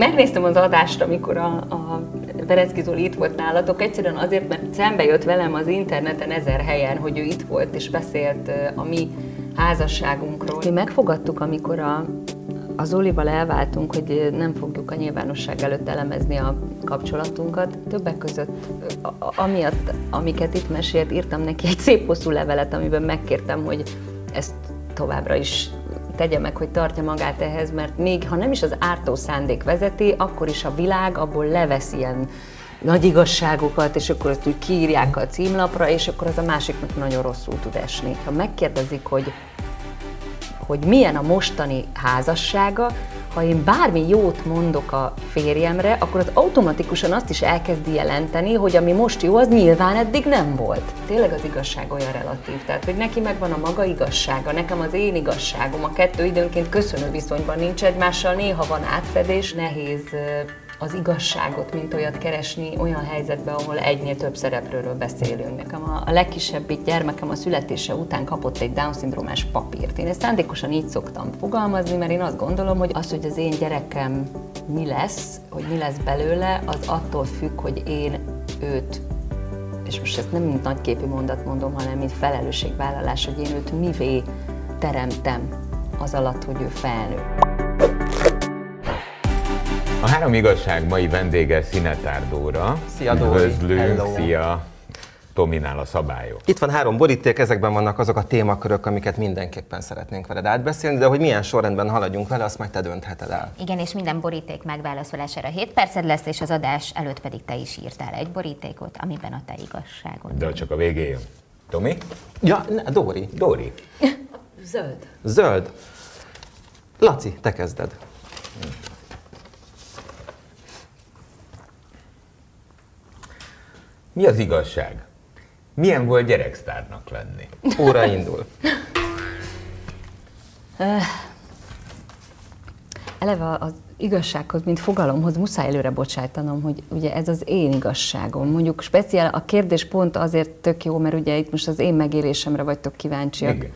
megnéztem az adást, amikor a, a Berezki Zoli itt volt nálatok, egyszerűen azért, mert szembe jött velem az interneten ezer helyen, hogy ő itt volt és beszélt a mi házasságunkról. Mi megfogadtuk, amikor a, az Olival elváltunk, hogy nem fogjuk a nyilvánosság előtt elemezni a kapcsolatunkat. Többek között, amiatt, amiket itt mesélt, írtam neki egy szép hosszú levelet, amiben megkértem, hogy ezt továbbra is tegye meg, hogy tartja magát ehhez, mert még ha nem is az ártó szándék vezeti, akkor is a világ abból levesz ilyen nagy igazságokat, és akkor ezt úgy kiírják a címlapra, és akkor az a másiknak nagyon rosszul tud esni. Ha megkérdezik, hogy hogy milyen a mostani házassága, ha én bármi jót mondok a férjemre, akkor az automatikusan azt is elkezdi jelenteni, hogy ami most jó, az nyilván eddig nem volt. Tényleg az igazság olyan relatív, tehát hogy neki megvan a maga igazsága, nekem az én igazságom, a kettő időnként köszönő viszonyban nincs egymással, néha van átfedés, nehéz az igazságot, mint olyat keresni olyan helyzetben, ahol egynél több szereplőről beszélünk. Nekem a, a legkisebbik gyermekem a születése után kapott egy Down-szindrómás papírt. Én ezt szándékosan így szoktam fogalmazni, mert én azt gondolom, hogy az, hogy az én gyerekem mi lesz, hogy mi lesz belőle, az attól függ, hogy én őt és most ezt nem mint nagyképű mondat mondom, hanem mint felelősségvállalás, hogy én őt mivé teremtem az alatt, hogy ő felnő. A három igazság mai vendége Szinetár Dóra. Szia Dóri! Üdvözlünk, szia! Tominál a szabályok. Itt van három boríték, ezekben vannak azok a témakörök, amiket mindenképpen szeretnénk veled átbeszélni, de hogy milyen sorrendben haladjunk vele, azt majd te döntheted el. Igen, és minden boríték megválaszolására 7 perced lesz, és az adás előtt pedig te is írtál egy borítékot, amiben a te igazságod. De csak a végén. Tomi? Ja, ne, Dóri. Dóri. Zöld. Zöld. Laci, te kezded. Mi az igazság? Milyen volt gyereksztárnak lenni? Óra indul. Eleve az igazsághoz, mint fogalomhoz muszáj előre bocsájtanom, hogy ugye ez az én igazságom. Mondjuk speciál a kérdés pont azért tök jó, mert ugye itt most az én megélésemre vagytok kíváncsiak. Igen.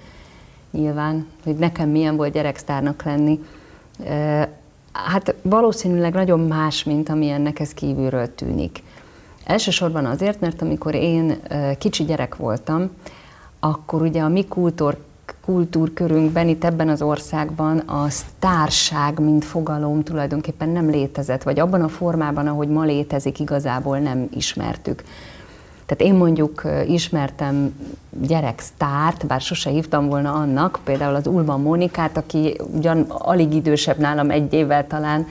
Nyilván, hogy nekem milyen volt gyereksztárnak lenni. Hát valószínűleg nagyon más, mint ami ennek ez kívülről tűnik. Elsősorban azért, mert amikor én kicsi gyerek voltam, akkor ugye a mi kultúr, kultúrkörünkben, itt ebben az országban a sztárság, mint fogalom tulajdonképpen nem létezett, vagy abban a formában, ahogy ma létezik, igazából nem ismertük. Tehát én mondjuk ismertem gyereksztárt, bár sose hívtam volna annak, például az Ulban Mónikát, aki ugyan alig idősebb nálam egy évvel talán,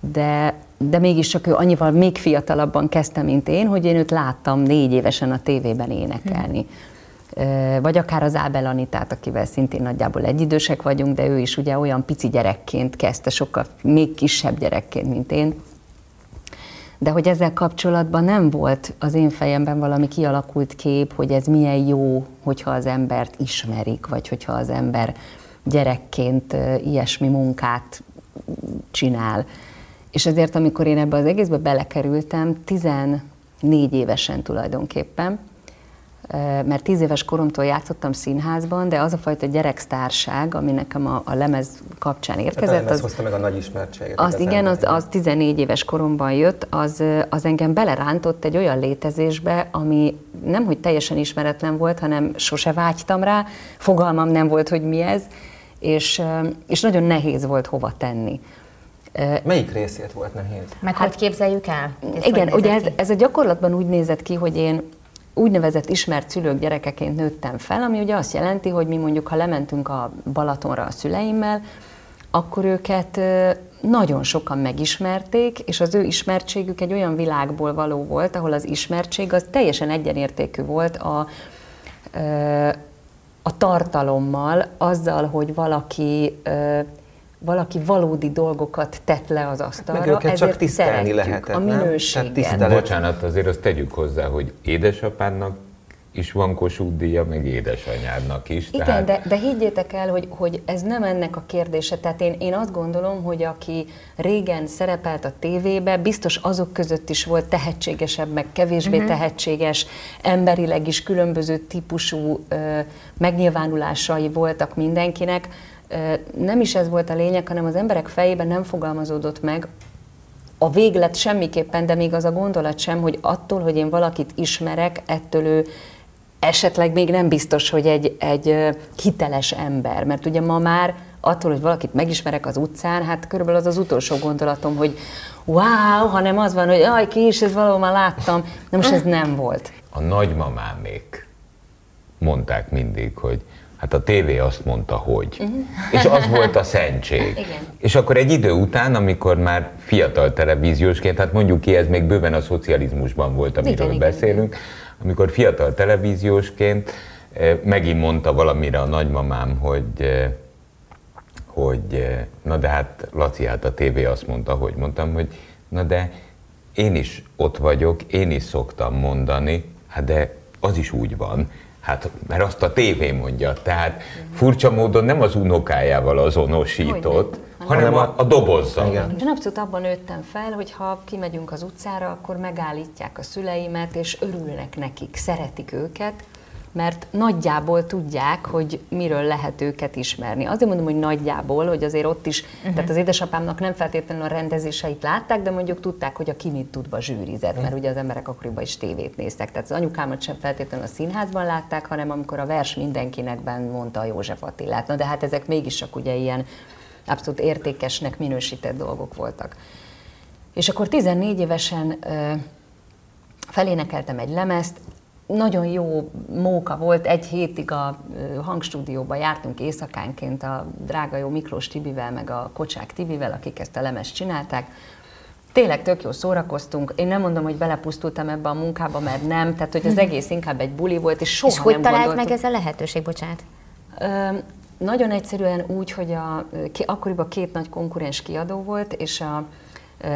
de de mégiscsak ő annyival még fiatalabban kezdte, mint én, hogy én őt láttam négy évesen a tévében énekelni. Vagy akár az Ábel Anitát, akivel szintén nagyjából egyidősek vagyunk, de ő is ugye olyan pici gyerekként kezdte, sokkal még kisebb gyerekként, mint én. De hogy ezzel kapcsolatban nem volt az én fejemben valami kialakult kép, hogy ez milyen jó, hogyha az embert ismerik, vagy hogyha az ember gyerekként ilyesmi munkát csinál. És ezért, amikor én ebbe az egészbe belekerültem, 14 évesen tulajdonképpen, mert 10 éves koromtól játszottam színházban, de az a fajta gyereksztárság, ami nekem a, a lemez kapcsán érkezett. Hát az hozta meg a nagy ismertséget. Az igen, az, az 14 éves koromban jött, az, az engem belerántott egy olyan létezésbe, ami nem, hogy teljesen ismeretlen volt, hanem sose vágytam rá, fogalmam nem volt, hogy mi ez, és, és nagyon nehéz volt hova tenni. Melyik részét volt nehéz? Meg hát, hogy képzeljük el? Ez igen, ugye ez, ez a gyakorlatban úgy nézett ki, hogy én úgynevezett ismert szülők gyerekeként nőttem fel, ami ugye azt jelenti, hogy mi mondjuk, ha lementünk a Balatonra a szüleimmel, akkor őket nagyon sokan megismerték, és az ő ismertségük egy olyan világból való volt, ahol az ismertség az teljesen egyenértékű volt a, a tartalommal, azzal, hogy valaki valaki valódi dolgokat tett le az asztalra, Meg őket ezért csak tisztelni lehetett, a minőséget. Bocsánat, azért azt tegyük hozzá, hogy édesapádnak is van Kossuth díja, meg édesanyádnak is. Igen, tehát... de, de higgyétek el, hogy, hogy ez nem ennek a kérdése. Tehát én, én azt gondolom, hogy aki régen szerepelt a tévébe, biztos azok között is volt tehetségesebb, meg kevésbé uh-huh. tehetséges, emberileg is különböző típusú ö, megnyilvánulásai voltak mindenkinek, nem is ez volt a lényeg, hanem az emberek fejében nem fogalmazódott meg a véglet semmiképpen, de még az a gondolat sem, hogy attól, hogy én valakit ismerek, ettől ő esetleg még nem biztos, hogy egy, egy hiteles ember. Mert ugye ma már attól, hogy valakit megismerek az utcán, hát körülbelül az az utolsó gondolatom, hogy wow, hanem az van, hogy jaj, ki is, ez már láttam. Na most ez nem volt. A nagymamámék mondták mindig, hogy hát a tévé azt mondta, hogy. Uh-huh. És az volt a szentség. Igen. És akkor egy idő után, amikor már fiatal televíziósként, hát mondjuk ki, ez még bőven a szocializmusban volt, amiről Igen, beszélünk, igen, amikor fiatal televíziósként eh, megint mondta valamire a nagymamám, hogy eh, hogy eh, na de hát Laci, hát a tévé azt mondta, hogy mondtam, hogy na de én is ott vagyok, én is szoktam mondani, hát de az is úgy van, hát mert azt a tévé mondja, tehát furcsa módon nem az unokájával azonosított, hanem a, a dobozzal. Igen. Én abszolút abban nőttem fel, hogy ha kimegyünk az utcára, akkor megállítják a szüleimet, és örülnek nekik, szeretik őket, mert nagyjából tudják, hogy miről lehet őket ismerni. Azért mondom, hogy nagyjából, hogy azért ott is, uh-huh. tehát az édesapámnak nem feltétlenül a rendezéseit látták, de mondjuk tudták, hogy a ki mit tudva zsűrizett, uh-huh. mert ugye az emberek akkoriban is tévét néztek. Tehát az anyukámat sem feltétlenül a színházban látták, hanem amikor a vers mindenkinekben mondta a József Attilát. Na de hát ezek mégis csak ugye ilyen abszolút értékesnek minősített dolgok voltak. És akkor 14 évesen felénekeltem egy lemezt, nagyon jó móka volt, egy hétig a ö, hangstúdióba jártunk éjszakánként a drága jó Miklós Tibivel, meg a Kocsák Tibivel, akik ezt a lemezt csinálták. Tényleg tök jó szórakoztunk. Én nem mondom, hogy belepusztultam ebbe a munkába, mert nem, tehát hogy az egész inkább egy buli volt, és soha És hogy nem talált gondoltuk. meg ez a lehetőség, bocsánat? Ö, nagyon egyszerűen úgy, hogy a, ki, akkoriban két nagy konkurens kiadó volt, és a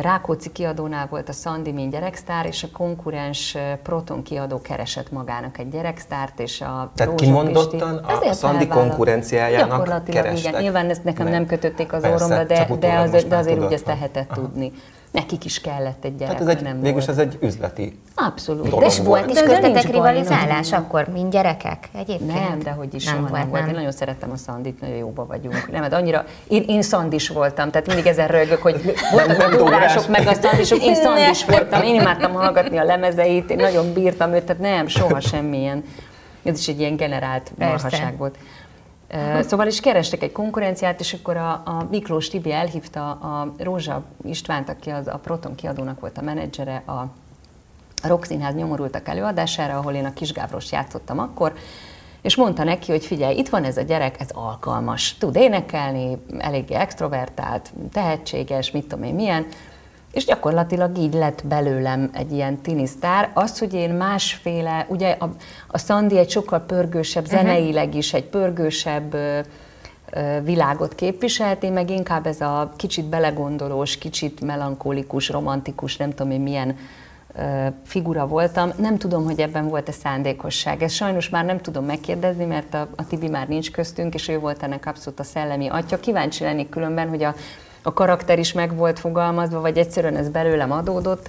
Rákóczi kiadónál volt a Szandi, mint gyereksztár, és a konkurens Proton kiadó keresett magának egy gyereksztárt, és a Tehát Rózsa kimondottan Pisti- a Azért Szandi konkurenciájának Gyakorlatilag kerestek. igen. Nyilván ezt nekem Meg. nem kötötték az Persze, orromra, de, de, az, de azért úgy tudod, ezt hogy- lehetett tudni. Nekik is kellett egy gyerek, Tehát ez egy, nem végülis volt. ez egy üzleti Abszolút. dolog De és volt. volt de köztetek baj, rivalizálás nagyon- akkor, mint gyerekek egyébként? Nem, de hogy is soha nem, volt, volt. nem. Én nagyon szerettem a Szandit, nagyon jóba vagyunk. Nem, hát annyira, én, én Szandis voltam, tehát mindig ezen rögök, hogy voltak nem a túrások, meg a Szandisok, én Szandis voltam, én imádtam hallgatni a lemezeit, én nagyon bírtam őt, tehát nem, soha semmilyen. Ez is egy ilyen generált marhaság volt. Uh, Szóval is kerestek egy konkurenciát, és akkor a, a Miklós Tibi elhívta a Rózsa Istvánt, aki az, a Proton kiadónak volt a menedzsere, a a nyomorultak előadására, ahol én a Kis Gábrost játszottam akkor, és mondta neki, hogy figyelj, itt van ez a gyerek, ez alkalmas, tud énekelni, eléggé extrovertált, tehetséges, mit tudom én milyen, és gyakorlatilag így lett belőlem egy ilyen tinisztár. Az, hogy én másféle, ugye a, a Szandi egy sokkal pörgősebb, zeneileg is egy pörgősebb ö, ö, világot képviselt, én meg inkább ez a kicsit belegondolós, kicsit melankolikus, romantikus, nem tudom én milyen ö, figura voltam. Nem tudom, hogy ebben volt-e szándékosság. Ezt sajnos már nem tudom megkérdezni, mert a, a Tibi már nincs köztünk, és ő volt ennek abszolút a szellemi atya. Kíváncsi lennék különben, hogy a, a karakter is meg volt fogalmazva, vagy egyszerűen ez belőlem adódott.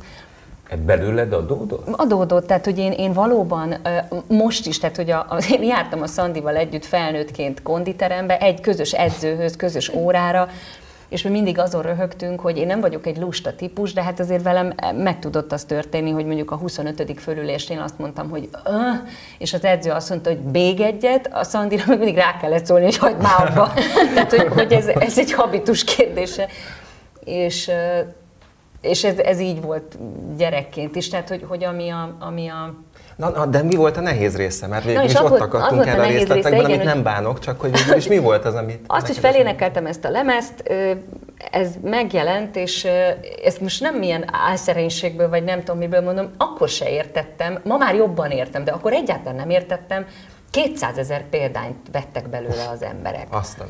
Ez belőled adódott? Adódott, tehát hogy én, én valóban most is, tehát hogy a, a, én jártam a Szandival együtt felnőttként konditerembe, egy közös edzőhöz, közös órára, és mi mindig azon röhögtünk, hogy én nem vagyok egy lusta típus, de hát azért velem meg tudott az történni, hogy mondjuk a 25. fölülésnél azt mondtam, hogy öh, és az edző azt mondta, hogy még egyet, a Szandira meg mindig rá kellett szólni, hogy hagyd már abba. Tehát, hogy, hogy ez, ez egy habitus kérdése. És, és ez, ez így volt gyerekként is, tehát hogy, hogy ami a, ami a Na, na, de mi volt a nehéz része? Mert végül és is az ott az akadtunk erre a része, részletekben, igen, amit nem bánok, csak hogy végül is mi volt az, amit... Azt, hogy neked felénekeltem ezt a lemezt, ez megjelent, és ezt most nem milyen álszerénységből, vagy nem tudom miből mondom, akkor se értettem, ma már jobban értem, de akkor egyáltalán nem értettem, 200 ezer példányt vettek belőle az emberek. Azt nem.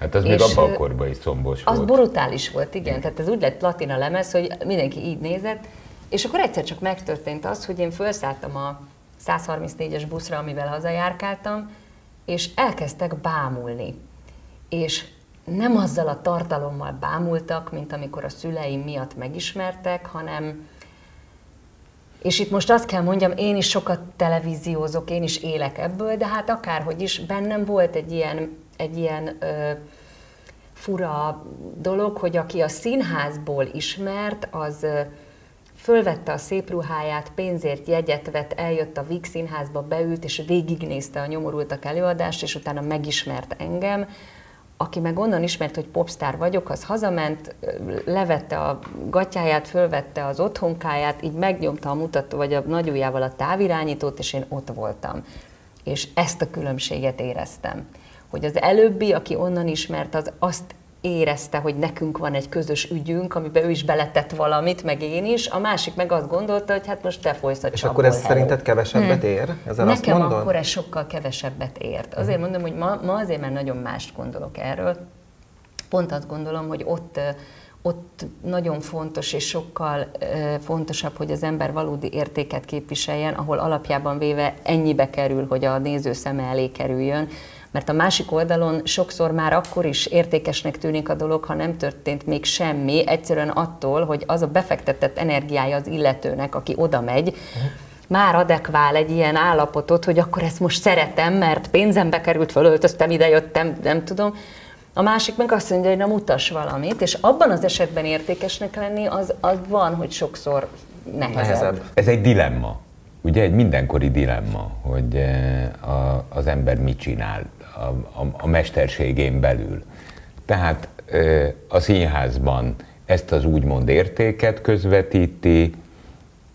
Hát az még abban a korban is szombos Az volt. brutális volt, igen. Tehát ez úgy lett platina lemez, hogy mindenki így nézett, és akkor egyszer csak megtörtént az, hogy én felszálltam a 134-es buszra, amivel hazajárkáltam, és elkezdtek bámulni. És nem azzal a tartalommal bámultak, mint amikor a szüleim miatt megismertek, hanem és itt most azt kell mondjam, én is sokat televíziózok, én is élek ebből, de hát akárhogy is, bennem volt egy ilyen, egy ilyen ö, fura dolog, hogy aki a színházból ismert, az fölvette a szép ruháját, pénzért jegyet vett, eljött a Víg színházba, beült, és végignézte a nyomorultak előadást, és utána megismert engem. Aki meg onnan ismert, hogy popstar vagyok, az hazament, levette a gatyáját, fölvette az otthonkáját, így megnyomta a mutató, vagy a nagyujjával a távirányítót, és én ott voltam. És ezt a különbséget éreztem. Hogy az előbbi, aki onnan ismert, az azt érezte, hogy nekünk van egy közös ügyünk, amiben ő is beletett valamit, meg én is, a másik meg azt gondolta, hogy hát most te folysz a És akkor ez hello. szerinted kevesebbet ér? Ezzel Nekem azt akkor ez sokkal kevesebbet ért. Azért mondom, hogy ma, ma azért, mert nagyon mást gondolok erről. Pont azt gondolom, hogy ott ott nagyon fontos és sokkal fontosabb, hogy az ember valódi értéket képviseljen, ahol alapjában véve ennyibe kerül, hogy a néző szeme elé kerüljön, mert a másik oldalon sokszor már akkor is értékesnek tűnik a dolog, ha nem történt még semmi, egyszerűen attól, hogy az a befektetett energiája az illetőnek, aki oda megy, már adekvál egy ilyen állapotot, hogy akkor ezt most szeretem, mert pénzembe került, fölöltöztem, ide jöttem, nem tudom. A másik meg azt mondja, hogy na mutas valamit, és abban az esetben értékesnek lenni, az, az van, hogy sokszor nehezebb. nehezebb. Ez egy dilemma. Ugye egy mindenkori dilemma, hogy eh, a, az ember mit csinál a, a, a mesterségén belül. Tehát a színházban ezt az úgymond értéket közvetíti,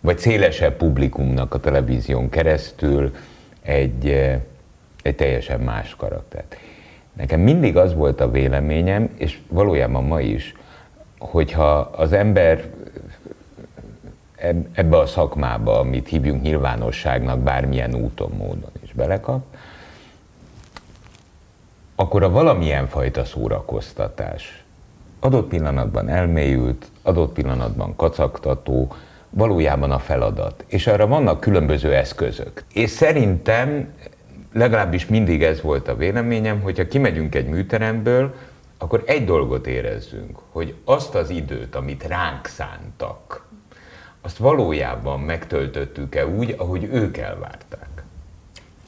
vagy szélesebb publikumnak a televízión keresztül egy, egy teljesen más karaktert. Nekem mindig az volt a véleményem, és valójában ma is, hogyha az ember ebbe a szakmába, amit hívjunk nyilvánosságnak, bármilyen úton, módon is belekap, akkor a valamilyen fajta szórakoztatás adott pillanatban elmélyült, adott pillanatban kacagtató, valójában a feladat. És arra vannak különböző eszközök. És szerintem legalábbis mindig ez volt a véleményem, hogyha kimegyünk egy műteremből, akkor egy dolgot érezzünk, hogy azt az időt, amit ránk szántak, azt valójában megtöltöttük-e úgy, ahogy ők elvárták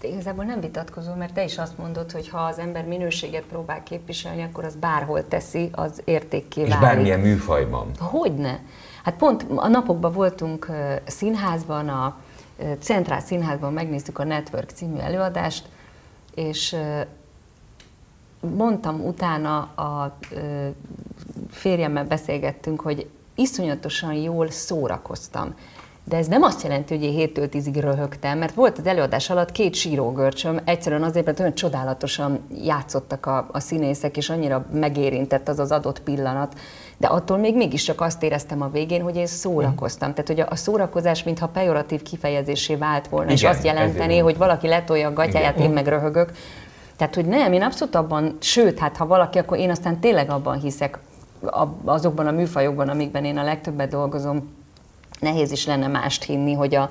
igazából nem vitatkozom, mert te is azt mondod, hogy ha az ember minőséget próbál képviselni, akkor az bárhol teszi, az értékké válik. És bármilyen műfajban. Hogyne. Hát pont a napokban voltunk színházban, a Centrál Színházban megnéztük a Network című előadást, és mondtam utána a férjemmel beszélgettünk, hogy iszonyatosan jól szórakoztam. De ez nem azt jelenti, hogy én 7-től 10-ig röhögtem, mert volt az előadás alatt két sírógörcsöm, egyszerűen azért, mert olyan csodálatosan játszottak a, a színészek, és annyira megérintett az az adott pillanat. De attól még mégiscsak azt éreztem a végén, hogy én szórakoztam. Tehát, hogy a, a szórakozás mintha pejoratív kifejezésé vált volna, Igen, és azt jelenteni, hogy valaki letolja a gatyáját, Igen. én meg röhögök. Tehát, hogy nem, én abszolút abban, sőt, hát ha valaki, akkor én aztán tényleg abban hiszek, azokban a műfajokban, amikben én a legtöbbet dolgozom, nehéz is lenne mást hinni, hogy a,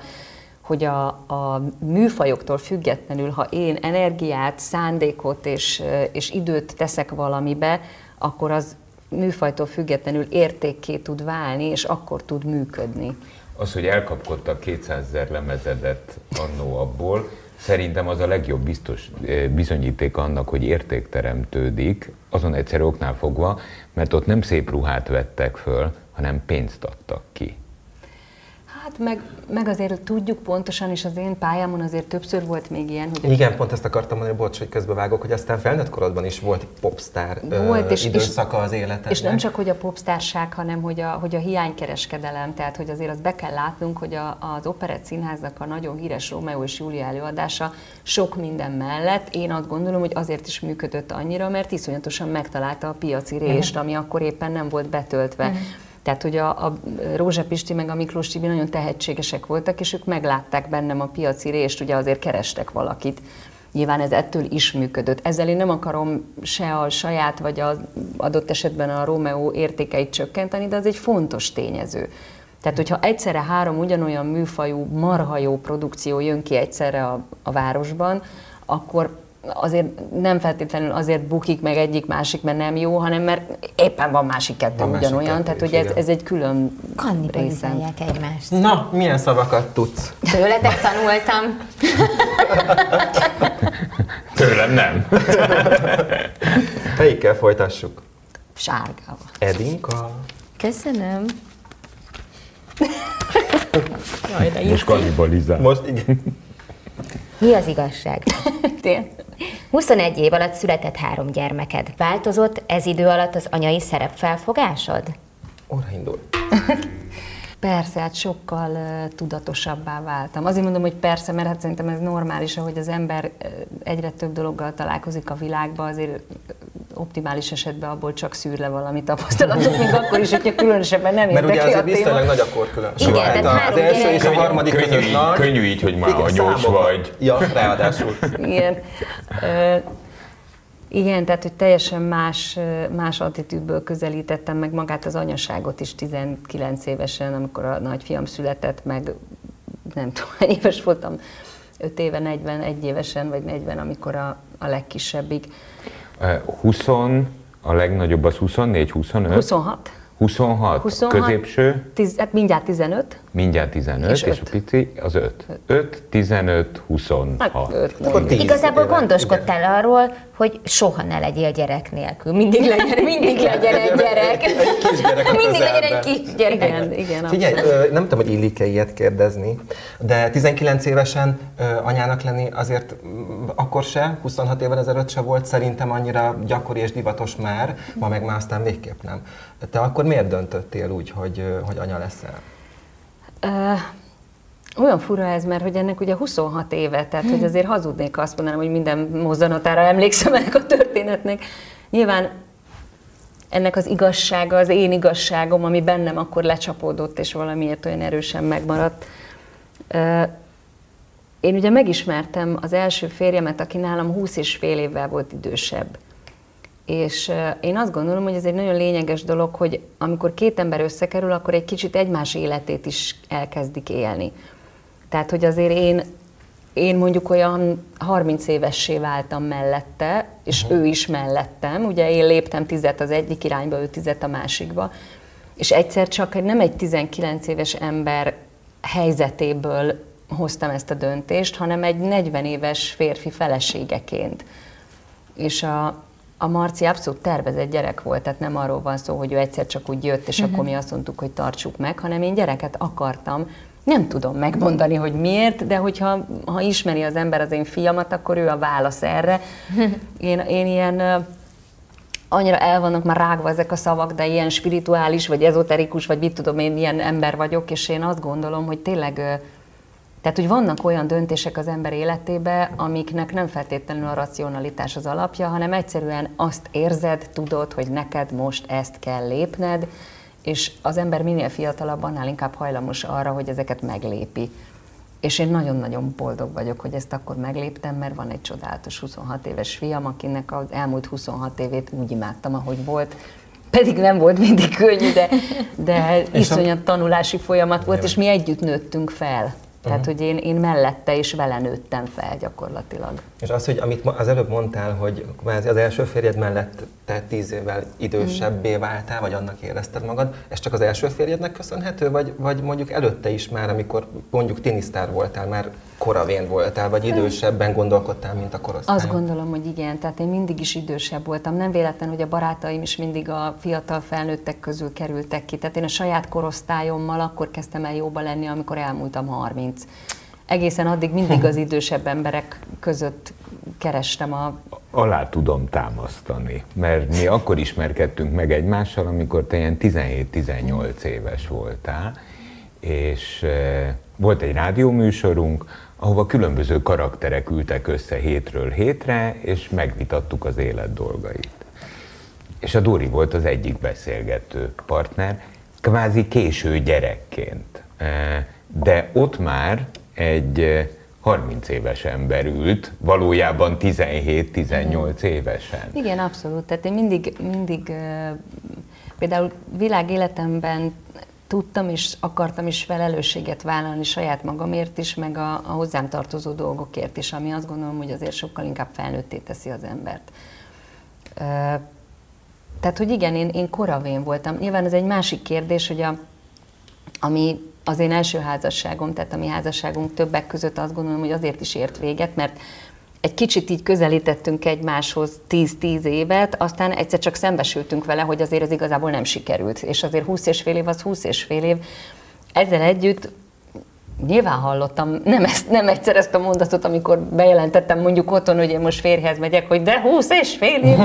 hogy a, a műfajoktól függetlenül, ha én energiát, szándékot és, és időt teszek valamibe, akkor az műfajtól függetlenül értékké tud válni, és akkor tud működni. Az, hogy elkapkodtak 200 ezer lemezedet annó abból, szerintem az a legjobb biztos bizonyíték annak, hogy érték teremtődik, azon egyszerű oknál fogva, mert ott nem szép ruhát vettek föl, hanem pénzt adtak ki. Hát meg, meg azért tudjuk pontosan, és az én pályámon azért többször volt még ilyen, hogy... Igen, pont ezt akartam mondani, bocs, hogy közbevágok, hogy aztán felnőtt korodban is volt popstar volt, és, időszaka az életednek. És nem csak, hogy a popstárság, hanem hogy a, hogy a hiánykereskedelem, tehát hogy azért azt be kell látnunk, hogy a, az Operett Színháznak a nagyon híres Rómeó és Júlia előadása sok minden mellett, én azt gondolom, hogy azért is működött annyira, mert iszonyatosan megtalálta a piaci rést, uh-huh. ami akkor éppen nem volt betöltve. Uh-huh. Tehát, hogy a, a Rózsa Pisti meg a Miklós Tibi nagyon tehetségesek voltak, és ők meglátták bennem a piaci részt, ugye azért kerestek valakit. Nyilván ez ettől is működött. Ezzel én nem akarom se a saját, vagy az adott esetben a Rómeó értékeit csökkenteni, de az egy fontos tényező. Tehát, hogyha egyszerre három ugyanolyan műfajú, marha jó produkció jön ki egyszerre a, a városban, akkor azért nem feltétlenül azért bukik meg egyik, másik, mert nem jó, hanem mert éppen van másik kettő van ugyanolyan, másik tehát hogy ez, ez egy külön részen. egymást. Na, milyen szavakat tudsz? Tőletek tanultam. Tőlem nem. Melyikkel folytassuk? Sárgával. Edinka. Köszönöm. Jaj, de Most kannibalizál. Most igen. Mi az igazság? Tény. 21 év alatt született három gyermeked. Változott ez idő alatt az anyai szerepfelfogásod? Óra indul. Persze, hát sokkal uh, tudatosabbá váltam. Azért mondom, hogy persze, mert hát szerintem ez normális, ahogy az ember egyre több dologgal találkozik a világba, azért optimális esetben abból csak szűr le valami tapasztalatot, még akkor is, hogyha különösebben nem Mert ugye érdekli a azért viszonylag nagy a korkülönbség. Igen, Hát tehát a- az első és a harmadik Könnyű között nagy. könnyű így, hogy már Igen, anyós vagy. Ja, ráadásul. Igen. Ö, igen, tehát hogy teljesen más, más attitűdből közelítettem meg magát az anyaságot is 19 évesen, amikor a nagyfiam született, meg nem tudom, hány éves voltam, 5 éve, 41 évesen, vagy 40, amikor a, a legkisebbig. Eh, 20, a legnagyobb az 24, 25? 26? 26, 26. középső, Tiz, hát mindjárt 15? mindjárt 15, És és, és öt. a pici az 5. 5, 15, 26. Hát 5 Akkor tíz Igazából gondoskodtál arról, hogy soha ne legyél gyerek nélkül. Mindig legyen, mindig legyen egy gyerek. Egy kisgyerek a Mindig legyen egy kisgyerek. Igen, igen. Figyelj, nem tudom, hogy illik-e ilyet kérdezni, de 19 évesen anyának lenni azért mm, akkor se, 26 évvel ezelőtt se volt szerintem annyira gyakori és divatos már, ma meg már aztán végképp nem. Te akkor miért döntöttél úgy, hogy, hogy anya leszel? Ö, olyan fura ez, mert hogy ennek ugye 26 éve, tehát hogy azért hazudnék, ha azt mondanám, hogy minden mozzanatára emlékszem ennek a történetnek. Nyilván ennek az igazsága, az én igazságom, ami bennem akkor lecsapódott, és valamiért olyan erősen megmaradt. Én ugye megismertem az első férjemet, aki nálam 20 és fél évvel volt idősebb. És én azt gondolom, hogy ez egy nagyon lényeges dolog, hogy amikor két ember összekerül, akkor egy kicsit egymás életét is elkezdik élni. Tehát, hogy azért én, én mondjuk olyan 30 évessé váltam mellette, és uh-huh. ő is mellettem. Ugye én léptem tizet az egyik irányba, ő tizet a másikba. És egyszer csak nem egy 19 éves ember helyzetéből hoztam ezt a döntést, hanem egy 40 éves férfi feleségeként. És a, a Marci abszolút tervezett gyerek volt, tehát nem arról van szó, hogy ő egyszer csak úgy jött, és akkor mi azt mondtuk, hogy tartsuk meg, hanem én gyereket akartam. Nem tudom megmondani, hogy miért, de hogyha ha ismeri az ember az én fiamat, akkor ő a válasz erre. Én, én ilyen annyira el vannak már rágva ezek a szavak, de ilyen spirituális, vagy ezoterikus, vagy mit tudom én, ilyen ember vagyok, és én azt gondolom, hogy tényleg, tehát hogy vannak olyan döntések az ember életébe, amiknek nem feltétlenül a racionalitás az alapja, hanem egyszerűen azt érzed, tudod, hogy neked most ezt kell lépned, és az ember minél fiatalabb, annál inkább hajlamos arra, hogy ezeket meglépi. És én nagyon-nagyon boldog vagyok, hogy ezt akkor megléptem, mert van egy csodálatos 26 éves fiam, akinek az elmúlt 26 évét úgy imádtam, ahogy volt. Pedig nem volt mindig könnyű, de, de iszonyat tanulási folyamat volt, és mi együtt nőttünk fel. Tehát, hogy én, én mellette és vele nőttem fel gyakorlatilag. És az, hogy amit az előbb mondtál, hogy az első férjed mellett te tíz évvel idősebbé váltál, vagy annak érezted magad, ez csak az első férjednek köszönhető, vagy, vagy mondjuk előtte is már, amikor mondjuk tinisztár voltál, már koravén voltál, vagy idősebben gondolkodtál, mint a korosztály? Azt gondolom, hogy igen, tehát én mindig is idősebb voltam. Nem véletlen, hogy a barátaim is mindig a fiatal felnőttek közül kerültek ki. Tehát én a saját korosztályommal akkor kezdtem el jóba lenni, amikor elmúltam 30. Egészen addig mindig az idősebb emberek között kerestem a... Alá tudom támasztani, mert mi akkor ismerkedtünk meg egymással, amikor te ilyen 17-18 éves voltál, és eh, volt egy rádióműsorunk, ahova különböző karakterek ültek össze hétről hétre, és megvitattuk az élet dolgait. És a Dóri volt az egyik beszélgető partner, kvázi késő gyerekként. Eh, De ott már egy eh, 30 éves ember ült, valójában 17-18 évesen. Igen, abszolút. Tehát én mindig, mindig ö, például világéletemben tudtam és akartam is felelősséget vállalni saját magamért is, meg a, a hozzám tartozó dolgokért is, ami azt gondolom, hogy azért sokkal inkább felnőtté teszi az embert. Ö, Tehát, hogy igen, én, én koravén voltam. Nyilván ez egy másik kérdés, hogy a, ami az én első házasságom, tehát a mi házasságunk többek között azt gondolom, hogy azért is ért véget, mert egy kicsit így közelítettünk egymáshoz 10-10 évet, aztán egyszer csak szembesültünk vele, hogy azért ez igazából nem sikerült. És azért 20 és fél év az 20 és fél év. Ezzel együtt Nyilván hallottam nem, ezt, nem egyszer ezt a mondatot, amikor bejelentettem mondjuk otthon, hogy én most férjhez megyek, hogy de húsz és fél év.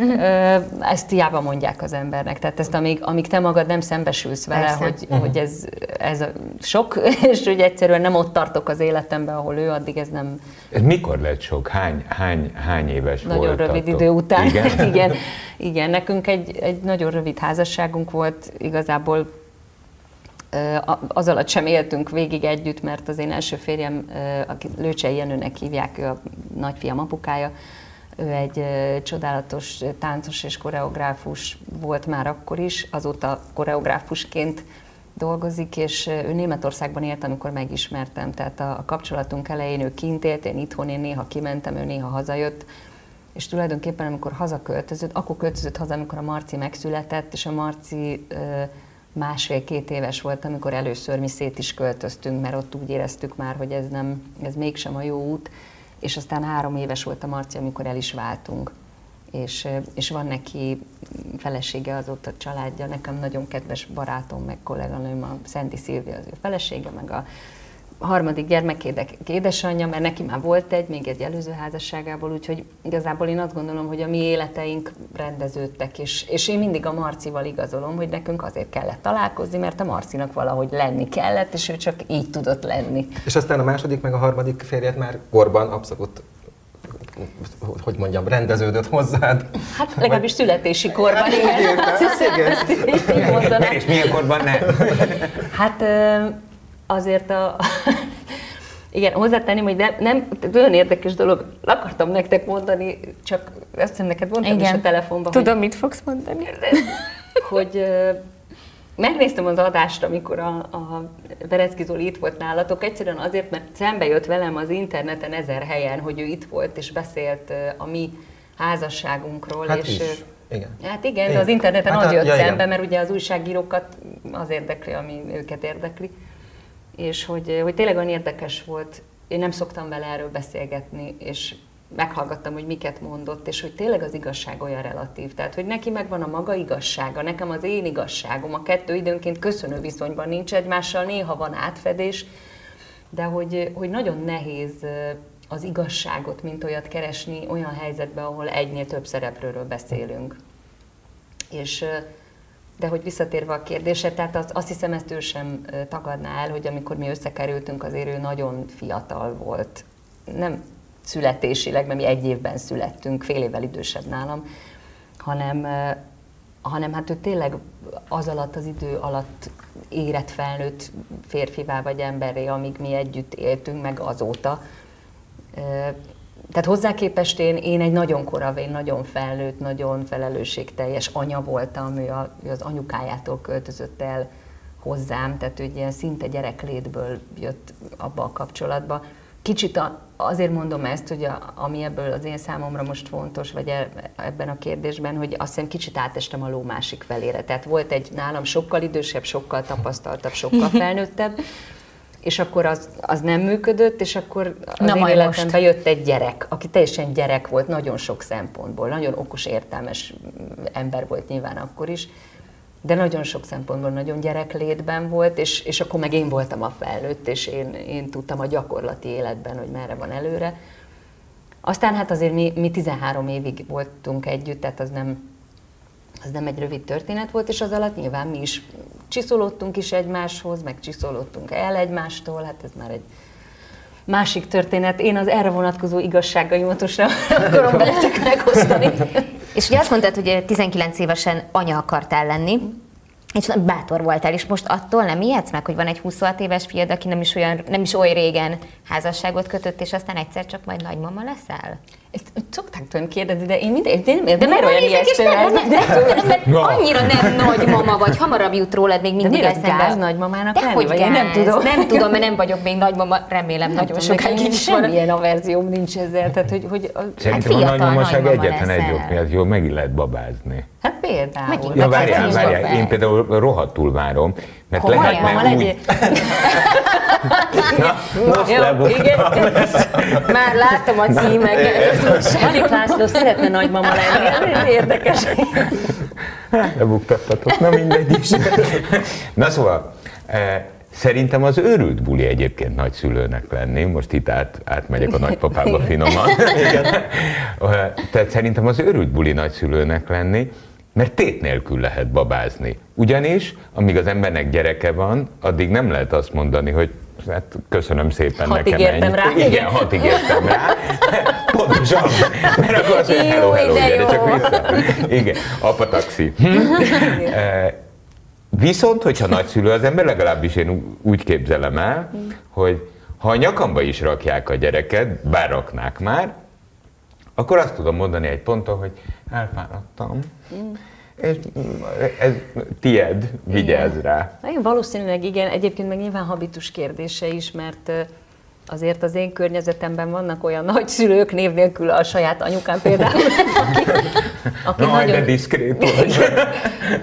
ezt hiába mondják az embernek. Tehát ezt amíg, amíg te magad nem szembesülsz vele, Persze. hogy, uh-huh. hogy ez, ez sok, és hogy egyszerűen nem ott tartok az életemben, ahol ő, addig ez nem... Ez mikor lett sok? Hány, hány, hány éves Nagyon voltatok? rövid idő után. Igen? igen, igen, nekünk egy, egy nagyon rövid házasságunk volt, igazából az alatt sem éltünk végig együtt, mert az én első férjem, aki Lőcsei Jenőnek hívják, ő a nagyfiam apukája, ő egy csodálatos táncos és koreográfus volt már akkor is, azóta koreográfusként dolgozik, és ő Németországban élt, amikor megismertem. Tehát a, kapcsolatunk elején ő kint élt, én itthon, én néha kimentem, ő néha hazajött, és tulajdonképpen amikor hazaköltözött, akkor költözött haza, amikor a Marci megszületett, és a Marci másfél-két éves volt, amikor először mi szét is költöztünk, mert ott úgy éreztük már, hogy ez, nem, ez mégsem a jó út, és aztán három éves volt a Marci, amikor el is váltunk. És, és van neki felesége azóta családja, nekem nagyon kedves barátom, meg kolléganőm, a Szenti Szilvia az ő felesége, meg a harmadik gyermekédek édesanyja, mert neki már volt egy, még egy előző házasságából, úgyhogy igazából én azt gondolom, hogy a mi életeink rendeződtek, és, és én mindig a Marcival igazolom, hogy nekünk azért kellett találkozni, mert a Marcinak valahogy lenni kellett, és ő csak így tudott lenni. És aztán a második meg a harmadik férjet már korban abszolút hogy mondjam, rendeződött hozzád. Hát legalábbis születési korban, hát, igen. igen. igen. És milyen korban nem? Hát azért a... Igen, hozzátenném, hogy nem, nem nagyon érdekes dolog, akartam nektek mondani, csak azt hiszem neked mondtam Igen. is a telefonban. Tudom, hogy, mit fogsz mondani. Hogy megnéztem az adást, amikor a, a Berecki Zoli itt volt nálatok, egyszerűen azért, mert szembe jött velem az interneten ezer helyen, hogy ő itt volt és beszélt a mi házasságunkról. Hát és, is. Igen. Hát igen, igen, de az interneten hát az jött ja, szembe, igen. mert ugye az újságírókat az érdekli, ami őket érdekli és hogy, hogy tényleg olyan érdekes volt, én nem szoktam vele erről beszélgetni, és meghallgattam, hogy miket mondott, és hogy tényleg az igazság olyan relatív. Tehát, hogy neki megvan a maga igazsága, nekem az én igazságom, a kettő időnként köszönő viszonyban nincs egymással, néha van átfedés, de hogy, hogy nagyon nehéz az igazságot, mint olyat keresni olyan helyzetben, ahol egynél több szereplőről beszélünk. És de hogy visszatérve a kérdésre, tehát az, azt hiszem ezt ő sem tagadná el, hogy amikor mi összekerültünk, azért ő nagyon fiatal volt. Nem születésileg, mert mi egy évben születtünk, fél évvel idősebb nálam, hanem, hanem hát ő tényleg az alatt, az idő alatt érett felnőtt férfivá vagy emberré, amíg mi együtt éltünk, meg azóta tehát hozzá képest én, én egy nagyon koravén, nagyon felnőtt, nagyon felelősségteljes anya voltam, ő, a, ő az anyukájától költözött el hozzám, tehát ő ilyen szinte gyereklétből jött abba a kapcsolatba. Kicsit a, azért mondom ezt, hogy a, ami ebből az én számomra most fontos, vagy e, ebben a kérdésben, hogy azt hiszem kicsit átestem a ló másik felére. Tehát volt egy nálam sokkal idősebb, sokkal tapasztaltabb, sokkal felnőttebb, és akkor az, az nem működött, és akkor az Na, én életembe jött egy gyerek, aki teljesen gyerek volt nagyon sok szempontból, nagyon okos, értelmes ember volt nyilván akkor is, de nagyon sok szempontból nagyon gyereklétben volt, és, és akkor meg én voltam a felnőtt, és én, én tudtam a gyakorlati életben, hogy merre van előre. Aztán hát azért mi, mi 13 évig voltunk együtt, tehát az nem, az nem egy rövid történet volt, és az alatt nyilván mi is csiszolódtunk is egymáshoz, meg csiszolódtunk el egymástól, hát ez már egy másik történet. Én az erre vonatkozó igazságaimat most nem akarom veletek megosztani. És ugye azt mondtad, hogy 19 évesen anya akartál lenni, és bátor voltál, és most attól nem ijedsz meg, hogy van egy 26 éves fiad, aki nem is, olyan, nem is oly régen házasságot kötött, és aztán egyszer csak majd nagymama leszel? Ezt szokták tőlem kérdezni, de én mindig, nem, De mert olyan ijesztő nem, nem, nem, tudom, mert Na. annyira nem nagymama vagy, hamarabb jut rólad még mindig miért eszembe. gáz nagymamának De lenni, hogy gáz? nem tudom. Nem tudom, mert nem vagyok még nagymama, remélem nagyon tudom, sokáig is van. Semmilyen averzióm nincs ezzel, tehát hogy, hogy a, Szerintem a fiatal nagymamaság nagymama egyetlen egy ok miatt jól megint lehet babázni. hát például. Megint. Ja, Hát várjál, várjál, én például rohadtul várom, mert Komolyan, mama úgy... Most Jó, igen. Már láttam a címeket. Marik László szeretne nagymama lenni. Érdekes. Lebuktattatok, na mindegy is. Na szóval, eh, szerintem az őrült buli egyébként nagyszülőnek lenni, most itt át, átmegyek a nagypapába finoman. Igen. Eh, Tehát szerintem az őrült buli nagyszülőnek lenni, mert tét nélkül lehet babázni. Ugyanis, amíg az embernek gyereke van, addig nem lehet azt mondani, hogy hát köszönöm szépen Hatig nekem értem ennyi. rá. Igen, hatig értem rá. Pontosan. Mert akkor azt mondja, hello, hello, gyere csak vissza. Igen, apa taxi. Viszont, hogyha nagyszülő az ember, legalábbis én úgy képzelem el, hogy ha a nyakamba is rakják a gyereket, bár raknák már, akkor azt tudom mondani egy ponton, hogy elfáradtam, és ez tied, vigyázz rá. Én valószínűleg igen, egyébként meg nyilván habitus kérdése is, mert azért az én környezetemben vannak olyan nagyszülők, név nélkül a saját anyukám például, aki, aki, de nagyon, diszkrét vagy.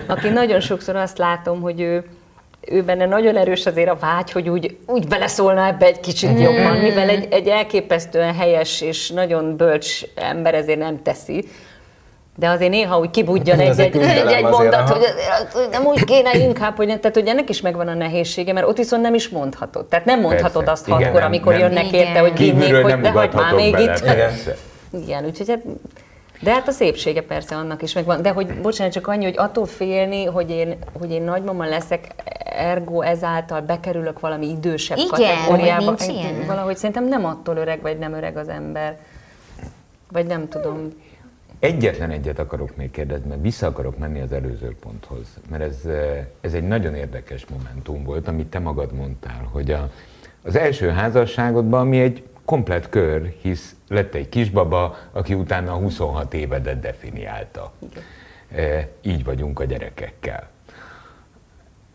aki nagyon sokszor azt látom, hogy ő, ő benne nagyon erős azért a vágy, hogy úgy, úgy beleszólna ebbe egy kicsit jobban, mivel egy, egy elképesztően helyes és nagyon bölcs ember ezért nem teszi. De azért néha úgy kibudjan Ez egy, egy egy, egy, mondat, hogy azért, hogy nem úgy kéne inkább, hogy tehát hogy ennek is megvan a nehézsége, mert ott viszont nem is mondhatod. Tehát nem mondhatod Persze. azt Igen, hatkor, nem- amikor nem. jönnek Igen. érte, hogy vinnék, hogy nem de hagyd már még bele. itt. Persze. Igen, úgyhogy hát, de hát a szépsége persze annak is megvan. De hogy, bocsánat, csak annyi, hogy attól félni, hogy én, hogy én nagymama leszek, ergo ezáltal bekerülök valami idősebb Igen, kategóriába. nincs Egy- ilyen. Valahogy szerintem nem attól öreg, vagy nem öreg az ember. Vagy nem tudom. Egyetlen egyet akarok még kérdezni, mert vissza akarok menni az előző ponthoz, mert ez, eh, ez egy nagyon érdekes momentum volt, amit te magad mondtál, hogy a, az első házasságodban, ami egy komplet kör, hisz lett egy kisbaba, aki utána a 26 évedet definiálta. Eh, Így vagyunk a gyerekekkel.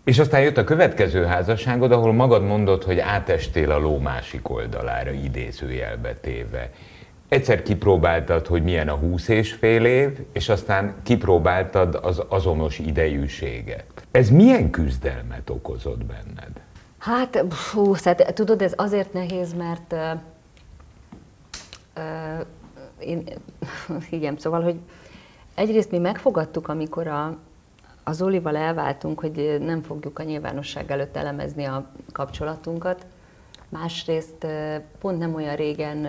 És aztán jött a következő házasságod, ahol magad mondod, hogy átestél a ló másik oldalára, idézőjelbe téve. Egyszer kipróbáltad, hogy milyen a 20 és fél év, és aztán kipróbáltad az azonos idejűséget. Ez milyen küzdelmet okozott benned? Hát, fú, hát, tudod, ez azért nehéz, mert uh, én, igen, szóval, hogy egyrészt mi megfogadtuk, amikor a, az Zolival elváltunk, hogy nem fogjuk a nyilvánosság előtt elemezni a kapcsolatunkat. Másrészt pont nem olyan régen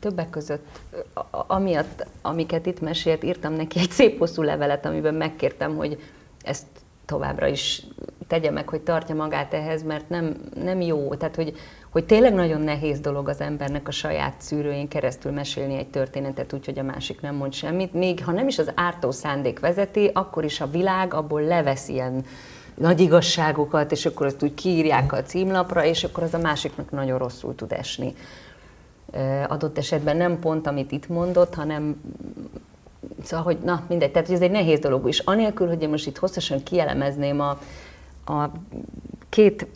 többek között, amiatt, amiket itt mesélt, írtam neki egy szép hosszú levelet, amiben megkértem, hogy ezt továbbra is tegye meg, hogy tartja magát ehhez, mert nem, nem jó. Tehát, hogy, hogy tényleg nagyon nehéz dolog az embernek a saját szűrőjén keresztül mesélni egy történetet úgy, hogy a másik nem mond semmit. Még ha nem is az ártó szándék vezeti, akkor is a világ abból levesz ilyen nagy igazságokat, és akkor azt úgy kiírják a címlapra, és akkor az a másiknak nagyon rosszul tud esni. Adott esetben nem pont, amit itt mondott, hanem Szóval, hogy na, mindegy, tehát hogy ez egy nehéz dolog. És anélkül, hogy én most itt hosszasan kielemezném a, a két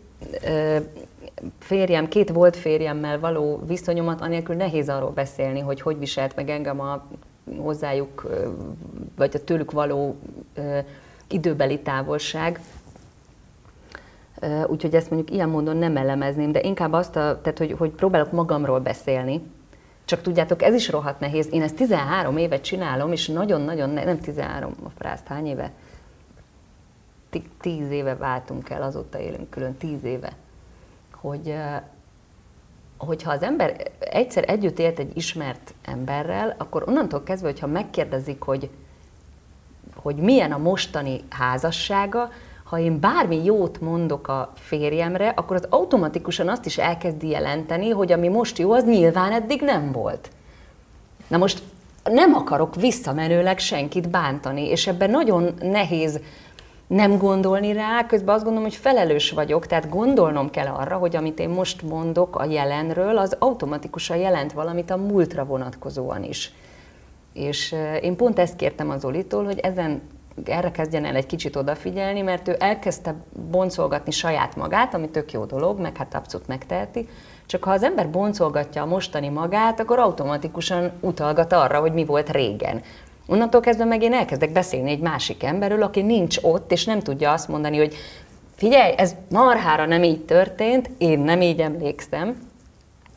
férjem, két volt férjemmel való viszonyomat, anélkül nehéz arról beszélni, hogy hogy viselt meg engem a hozzájuk, vagy a tőlük való időbeli távolság. Úgyhogy ezt mondjuk ilyen módon nem elemezném, de inkább azt, a, tehát hogy, hogy próbálok magamról beszélni. Csak tudjátok, ez is rohadt nehéz. Én ezt 13 évet csinálom, és nagyon-nagyon, ne, nem 13, a frászt, hány éve? Tíz éve váltunk el, azóta élünk külön, tíz éve. Hogy, hogyha az ember egyszer együtt élt egy ismert emberrel, akkor onnantól kezdve, hogyha megkérdezik, hogy hogy milyen a mostani házassága, ha én bármi jót mondok a férjemre, akkor az automatikusan azt is elkezdi jelenteni, hogy ami most jó, az nyilván eddig nem volt. Na most nem akarok visszamenőleg senkit bántani, és ebben nagyon nehéz nem gondolni rá, közben azt gondolom, hogy felelős vagyok, tehát gondolnom kell arra, hogy amit én most mondok a jelenről, az automatikusan jelent valamit a múltra vonatkozóan is. És én pont ezt kértem az Olitól, hogy ezen erre kezdjen el egy kicsit odafigyelni, mert ő elkezdte boncolgatni saját magát, ami tök jó dolog, meg hát abszolút megteheti, csak ha az ember boncolgatja a mostani magát, akkor automatikusan utalgat arra, hogy mi volt régen. Onnantól kezdve meg én elkezdek beszélni egy másik emberről, aki nincs ott, és nem tudja azt mondani, hogy figyelj, ez marhára nem így történt, én nem így emlékszem,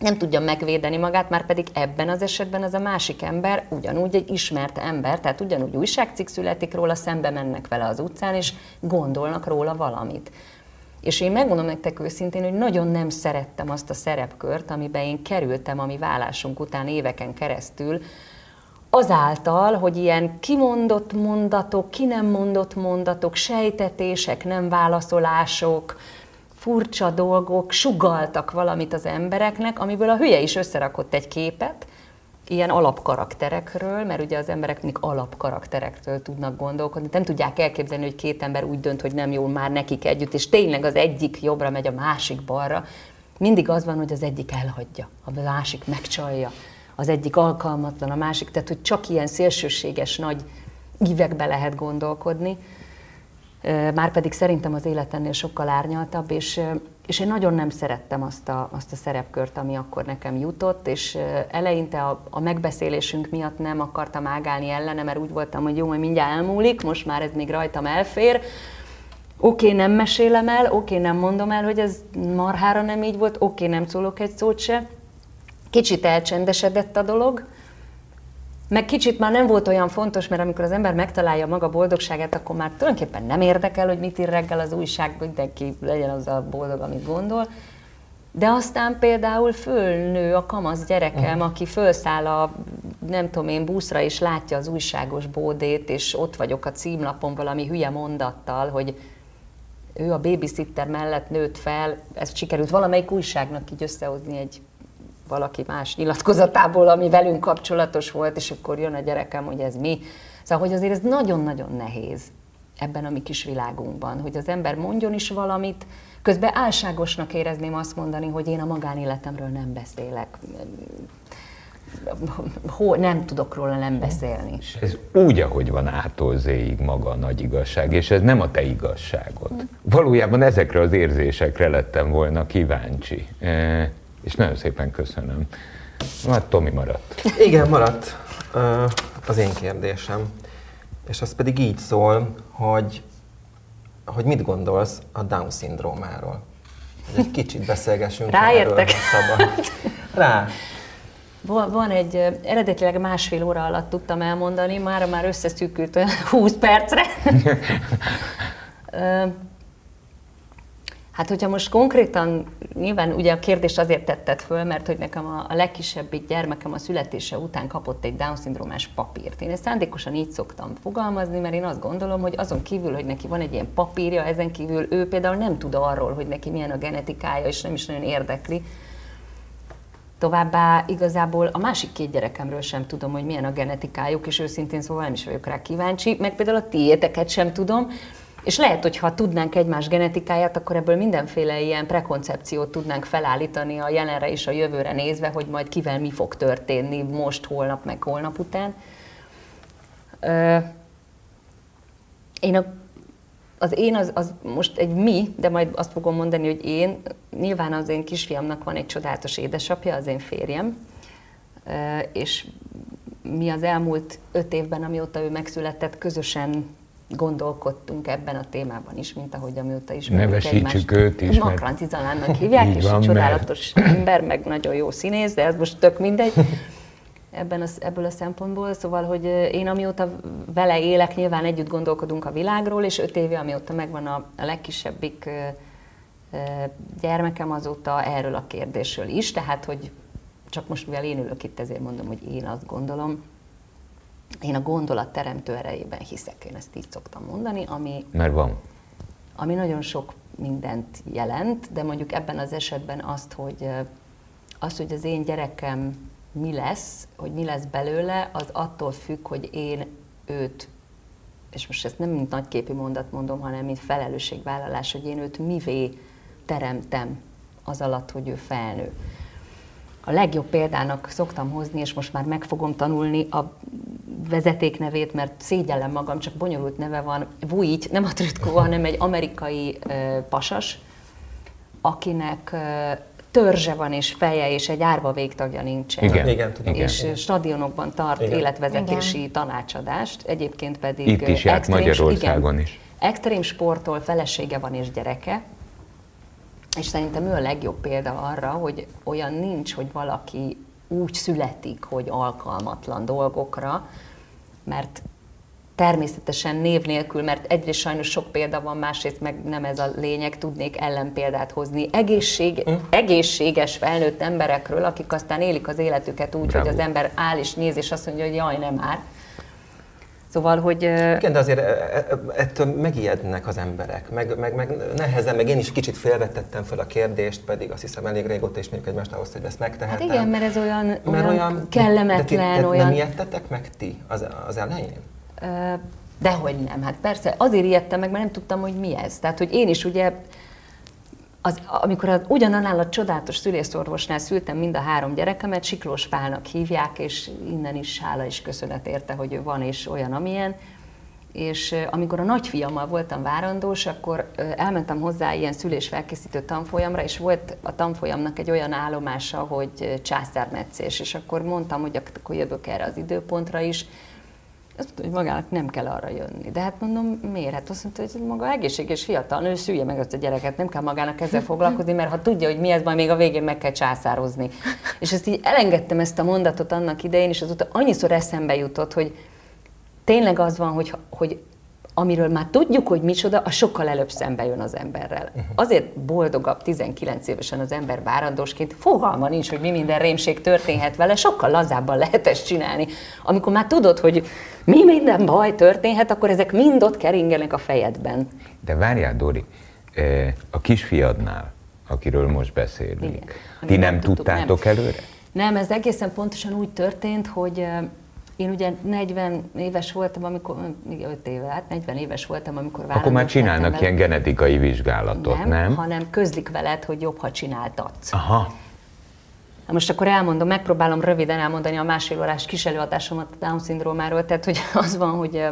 nem tudja megvédeni magát, már pedig ebben az esetben az a másik ember ugyanúgy egy ismert ember, tehát ugyanúgy újságcikk születik róla, szembe mennek vele az utcán, és gondolnak róla valamit. És én megmondom nektek őszintén, hogy nagyon nem szerettem azt a szerepkört, amiben én kerültem a mi vállásunk után éveken keresztül, azáltal, hogy ilyen kimondott mondatok, ki nem mondott mondatok, sejtetések, nem válaszolások, furcsa dolgok sugaltak valamit az embereknek, amiből a hülye is összerakott egy képet, ilyen alapkarakterekről, mert ugye az emberek mindig alapkarakterekről tudnak gondolkodni, nem tudják elképzelni, hogy két ember úgy dönt, hogy nem jól már nekik együtt, és tényleg az egyik jobbra megy, a másik balra. Mindig az van, hogy az egyik elhagyja, a másik megcsalja, az egyik alkalmatlan, a másik, tehát hogy csak ilyen szélsőséges nagy ívekbe lehet gondolkodni. Márpedig szerintem az élet ennél sokkal árnyaltabb, és, és én nagyon nem szerettem azt a, azt a szerepkört, ami akkor nekem jutott, és eleinte a, a megbeszélésünk miatt nem akartam ágálni ellene, mert úgy voltam, hogy jó, majd mindjárt elmúlik, most már ez még rajtam elfér, oké, okay, nem mesélem el, oké, okay, nem mondom el, hogy ez marhára nem így volt, oké, okay, nem szólok egy szót se. Kicsit elcsendesedett a dolog, meg kicsit már nem volt olyan fontos, mert amikor az ember megtalálja maga boldogságát, akkor már tulajdonképpen nem érdekel, hogy mit ír reggel az újság, mindenki legyen az a boldog, amit gondol. De aztán például fölnő a kamasz gyerekem, uh-huh. aki fölszáll a, nem tudom én, buszra, és látja az újságos bódét, és ott vagyok a címlapon valami hülye mondattal, hogy ő a babysitter mellett nőtt fel, ezt sikerült valamelyik újságnak így összehozni egy valaki más nyilatkozatából, ami velünk kapcsolatos volt, és akkor jön a gyerekem, hogy ez mi. Szóval, hogy azért ez nagyon-nagyon nehéz ebben a mi kis világunkban, hogy az ember mondjon is valamit, közben álságosnak érezném azt mondani, hogy én a magánéletemről nem beszélek. Hol, nem tudok róla nem beszélni. Ez úgy, ahogy van ától zéig maga a nagy igazság, és ez nem a te igazságod. Valójában ezekre az érzésekre lettem volna kíváncsi. És nagyon szépen köszönöm. Hát Tomi maradt. Igen, maradt az én kérdésem. És az pedig így szól, hogy, hogy mit gondolsz a Down-szindrómáról? Egy kicsit beszélgessünk Ráértek. erről, szabad. Rá. Van, van egy, eredetileg másfél óra alatt tudtam elmondani, már már összeszűkült 20 percre. Hát, hogyha most konkrétan, nyilván ugye a kérdést azért tetted föl, mert hogy nekem a, a legkisebbik gyermekem a születése után kapott egy Down-szindrómás papírt. Én ezt szándékosan így szoktam fogalmazni, mert én azt gondolom, hogy azon kívül, hogy neki van egy ilyen papírja, ezen kívül ő például nem tud arról, hogy neki milyen a genetikája, és nem is nagyon érdekli. Továbbá igazából a másik két gyerekemről sem tudom, hogy milyen a genetikájuk, és őszintén szóval nem is vagyok rá kíváncsi, meg például a tiéteket sem tudom, és lehet, hogy ha tudnánk egymás genetikáját, akkor ebből mindenféle ilyen prekoncepciót tudnánk felállítani a jelenre és a jövőre nézve, hogy majd kivel mi fog történni most, holnap, meg holnap után. Én a, az én az, az most egy mi, de majd azt fogom mondani, hogy én, nyilván az én kisfiamnak van egy csodálatos édesapja, az én férjem, és mi az elmúlt öt évben, amióta ő megszületett, közösen gondolkodtunk ebben a témában is, mint ahogy amióta is Nevesítsük őt is. Makranci Zalánnak hívják, és van, csodálatos mert... ember, meg nagyon jó színész, de ez most tök mindegy ebben a, ebből a szempontból. Szóval, hogy én amióta vele élek, nyilván együtt gondolkodunk a világról, és öt éve, amióta megvan a, a legkisebbik gyermekem, azóta erről a kérdésről is, tehát, hogy csak most, mivel én ülök itt, ezért mondom, hogy én azt gondolom, én a gondolat teremtő erejében hiszek, én ezt így szoktam mondani, ami... Mert van. Ami nagyon sok mindent jelent, de mondjuk ebben az esetben azt, hogy az, hogy az én gyerekem mi lesz, hogy mi lesz belőle, az attól függ, hogy én őt és most ezt nem mint nagyképű mondat mondom, hanem mint felelősségvállalás, hogy én őt mivé teremtem az alatt, hogy ő felnő. A legjobb példának szoktam hozni, és most már meg fogom tanulni a vezetéknevét, mert szégyellem magam, csak bonyolult neve van, Vujit, nem a Trütkó, hanem egy amerikai ö, pasas, akinek ö, törzse van és feje, és egy árva végtagja nincsen. Igen. Igen, tudom. És Igen. stadionokban tart Igen. életvezetési Igen. tanácsadást, egyébként pedig... Itt is járt extrém- Magyarországon igen, is. Extrém sporttól felesége van és gyereke, és szerintem ő a legjobb példa arra, hogy olyan nincs, hogy valaki úgy születik, hogy alkalmatlan dolgokra, mert természetesen név nélkül, mert egyrészt sajnos sok példa van, másrészt meg nem ez a lényeg, tudnék ellenpéldát hozni. Egészség, egészséges felnőtt emberekről, akik aztán élik az életüket úgy, Bravo. hogy az ember áll és néz, és azt mondja, hogy jaj, nem már. Szóval, hogy Igen, de azért ettől megijednek az emberek, meg, meg, meg nehezen, meg én is kicsit félvetettem fel a kérdést, pedig azt hiszem elég régóta ismerjük egymást ahhoz, hogy ezt hát megtehetem. igen, mert ez olyan, Mert olyan, olyan kellemetlen, de, olyan... Nem ijedtetek meg ti az, az elején? Dehogy nem, hát persze, azért ijedtem meg, mert nem tudtam, hogy mi ez. Tehát, hogy én is ugye, az, amikor az, ugyanannál a csodálatos szülészorvosnál szültem mind a három gyerekemet, Siklós Pálnak hívják, és innen is hála és köszönet érte, hogy ő van és olyan, amilyen. És amikor a nagyfiammal voltam várandós, akkor elmentem hozzá ilyen szülésfelkészítő tanfolyamra, és volt a tanfolyamnak egy olyan állomása, hogy császármetszés, és akkor mondtam, hogy akkor jövök erre az időpontra is, azt mondta, hogy magának nem kell arra jönni. De hát mondom, miért? Hát azt mondta, hogy maga egészséges fiatal nő, szülje meg azt a gyereket, nem kell magának ezzel foglalkozni, mert ha tudja, hogy mi ez, majd még a végén meg kell császározni. És ezt így elengedtem ezt a mondatot annak idején, és azóta annyiszor eszembe jutott, hogy tényleg az van, hogy, hogy amiről már tudjuk, hogy micsoda, az sokkal előbb szembe jön az emberrel. Azért boldogabb 19 évesen az ember várandósként, fogalma nincs, hogy mi minden rémség történhet vele, sokkal lazábban lehet ezt csinálni. Amikor már tudod, hogy mi minden baj történhet, akkor ezek mind ott keringenek a fejedben. De várjál, Dori, a kisfiadnál, akiről most beszélünk, Igen. ti nem nem tudtátok nem. előre? Nem, ez egészen pontosan úgy történt, hogy én ugye 40 éves voltam, amikor, 5 éve, hát 40 éves voltam, amikor Akkor már csinálnak ilyen genetikai vizsgálatot, nem? nem, hanem közlik veled, hogy jobb, ha csináltatsz. Aha, Na most akkor elmondom, megpróbálom röviden elmondani a másfél órás kis előadásomat a Down-szindrómáról. Tehát, hogy az van, hogy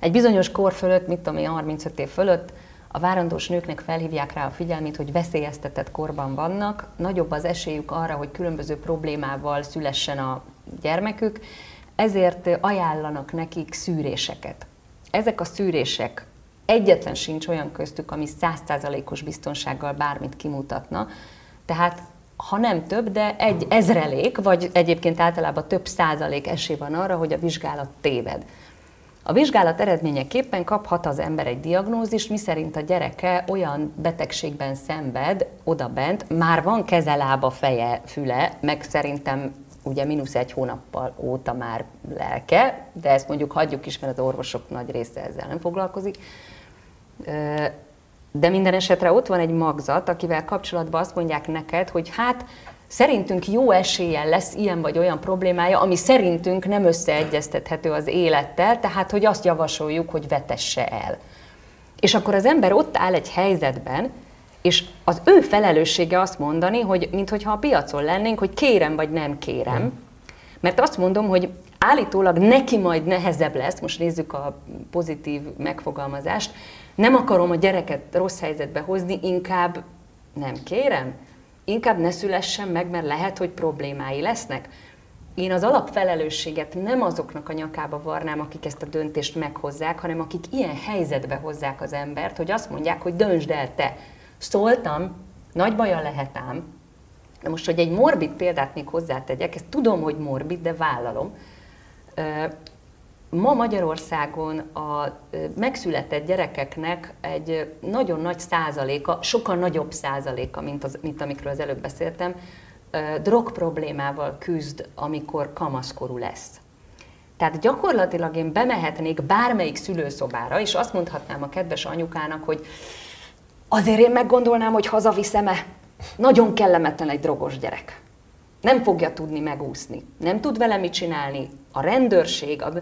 egy bizonyos kor fölött, mit tudom én, 35 év fölött, a várandós nőknek felhívják rá a figyelmét, hogy veszélyeztetett korban vannak, nagyobb az esélyük arra, hogy különböző problémával szülessen a gyermekük, ezért ajánlanak nekik szűréseket. Ezek a szűrések egyetlen sincs olyan köztük, ami százszázalékos biztonsággal bármit kimutatna, tehát ha nem több, de egy ezrelék, vagy egyébként általában több százalék esély van arra, hogy a vizsgálat téved. A vizsgálat eredményeképpen kaphat az ember egy diagnózist, miszerint a gyereke olyan betegségben szenved, odabent, már van keze, lába, feje, füle, meg szerintem ugye mínusz egy hónappal óta már lelke, de ezt mondjuk hagyjuk is, mert az orvosok nagy része ezzel nem foglalkozik. De minden esetre ott van egy magzat, akivel kapcsolatban azt mondják neked, hogy hát szerintünk jó eséllyel lesz ilyen vagy olyan problémája, ami szerintünk nem összeegyeztethető az élettel, tehát hogy azt javasoljuk, hogy vetesse el. És akkor az ember ott áll egy helyzetben, és az ő felelőssége azt mondani, hogy mintha a piacon lennénk, hogy kérem vagy nem kérem. Mert azt mondom, hogy állítólag neki majd nehezebb lesz, most nézzük a pozitív megfogalmazást, nem akarom a gyereket rossz helyzetbe hozni, inkább nem kérem, inkább ne szülessen meg, mert lehet, hogy problémái lesznek. Én az alapfelelősséget nem azoknak a nyakába varnám, akik ezt a döntést meghozzák, hanem akik ilyen helyzetbe hozzák az embert, hogy azt mondják, hogy döntsd el te. Szóltam, nagy baja lehet ám, Na most, hogy egy morbid példát még hozzátegyek, ezt tudom, hogy morbid, de vállalom. Ma Magyarországon a megszületett gyerekeknek egy nagyon nagy százaléka, sokkal nagyobb százaléka, mint, az, mint amikről az előbb beszéltem, drog problémával küzd, amikor kamaszkorú lesz. Tehát gyakorlatilag én bemehetnék bármelyik szülőszobára, és azt mondhatnám a kedves anyukának, hogy azért én meggondolnám, hogy hazaviszem-e. Nagyon kellemetlen egy drogos gyerek. Nem fogja tudni megúszni. Nem tud vele mit csinálni. A rendőrség, a...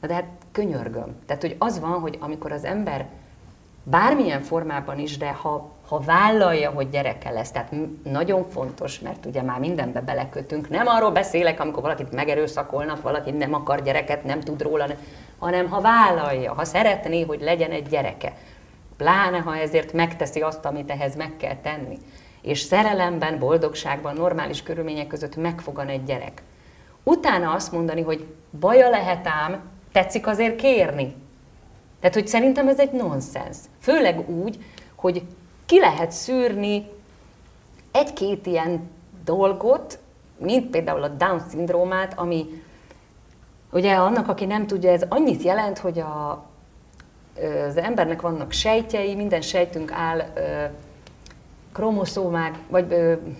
De hát könyörgöm. Tehát, hogy az van, hogy amikor az ember bármilyen formában is, de ha, ha vállalja, hogy gyereke lesz, tehát nagyon fontos, mert ugye már mindenbe belekötünk, nem arról beszélek, amikor valakit megerőszakolnak, valaki nem akar gyereket, nem tud róla, hanem ha vállalja, ha szeretné, hogy legyen egy gyereke, pláne ha ezért megteszi azt, amit ehhez meg kell tenni, és szerelemben, boldogságban, normális körülmények között megfogan egy gyerek. Utána azt mondani, hogy baja lehet ám, tetszik azért kérni. Tehát, hogy szerintem ez egy nonsens. Főleg úgy, hogy ki lehet szűrni egy-két ilyen dolgot, mint például a Down-szindrómát, ami ugye annak, aki nem tudja, ez annyit jelent, hogy a, az embernek vannak sejtjei, minden sejtünk áll kromoszómák, vagy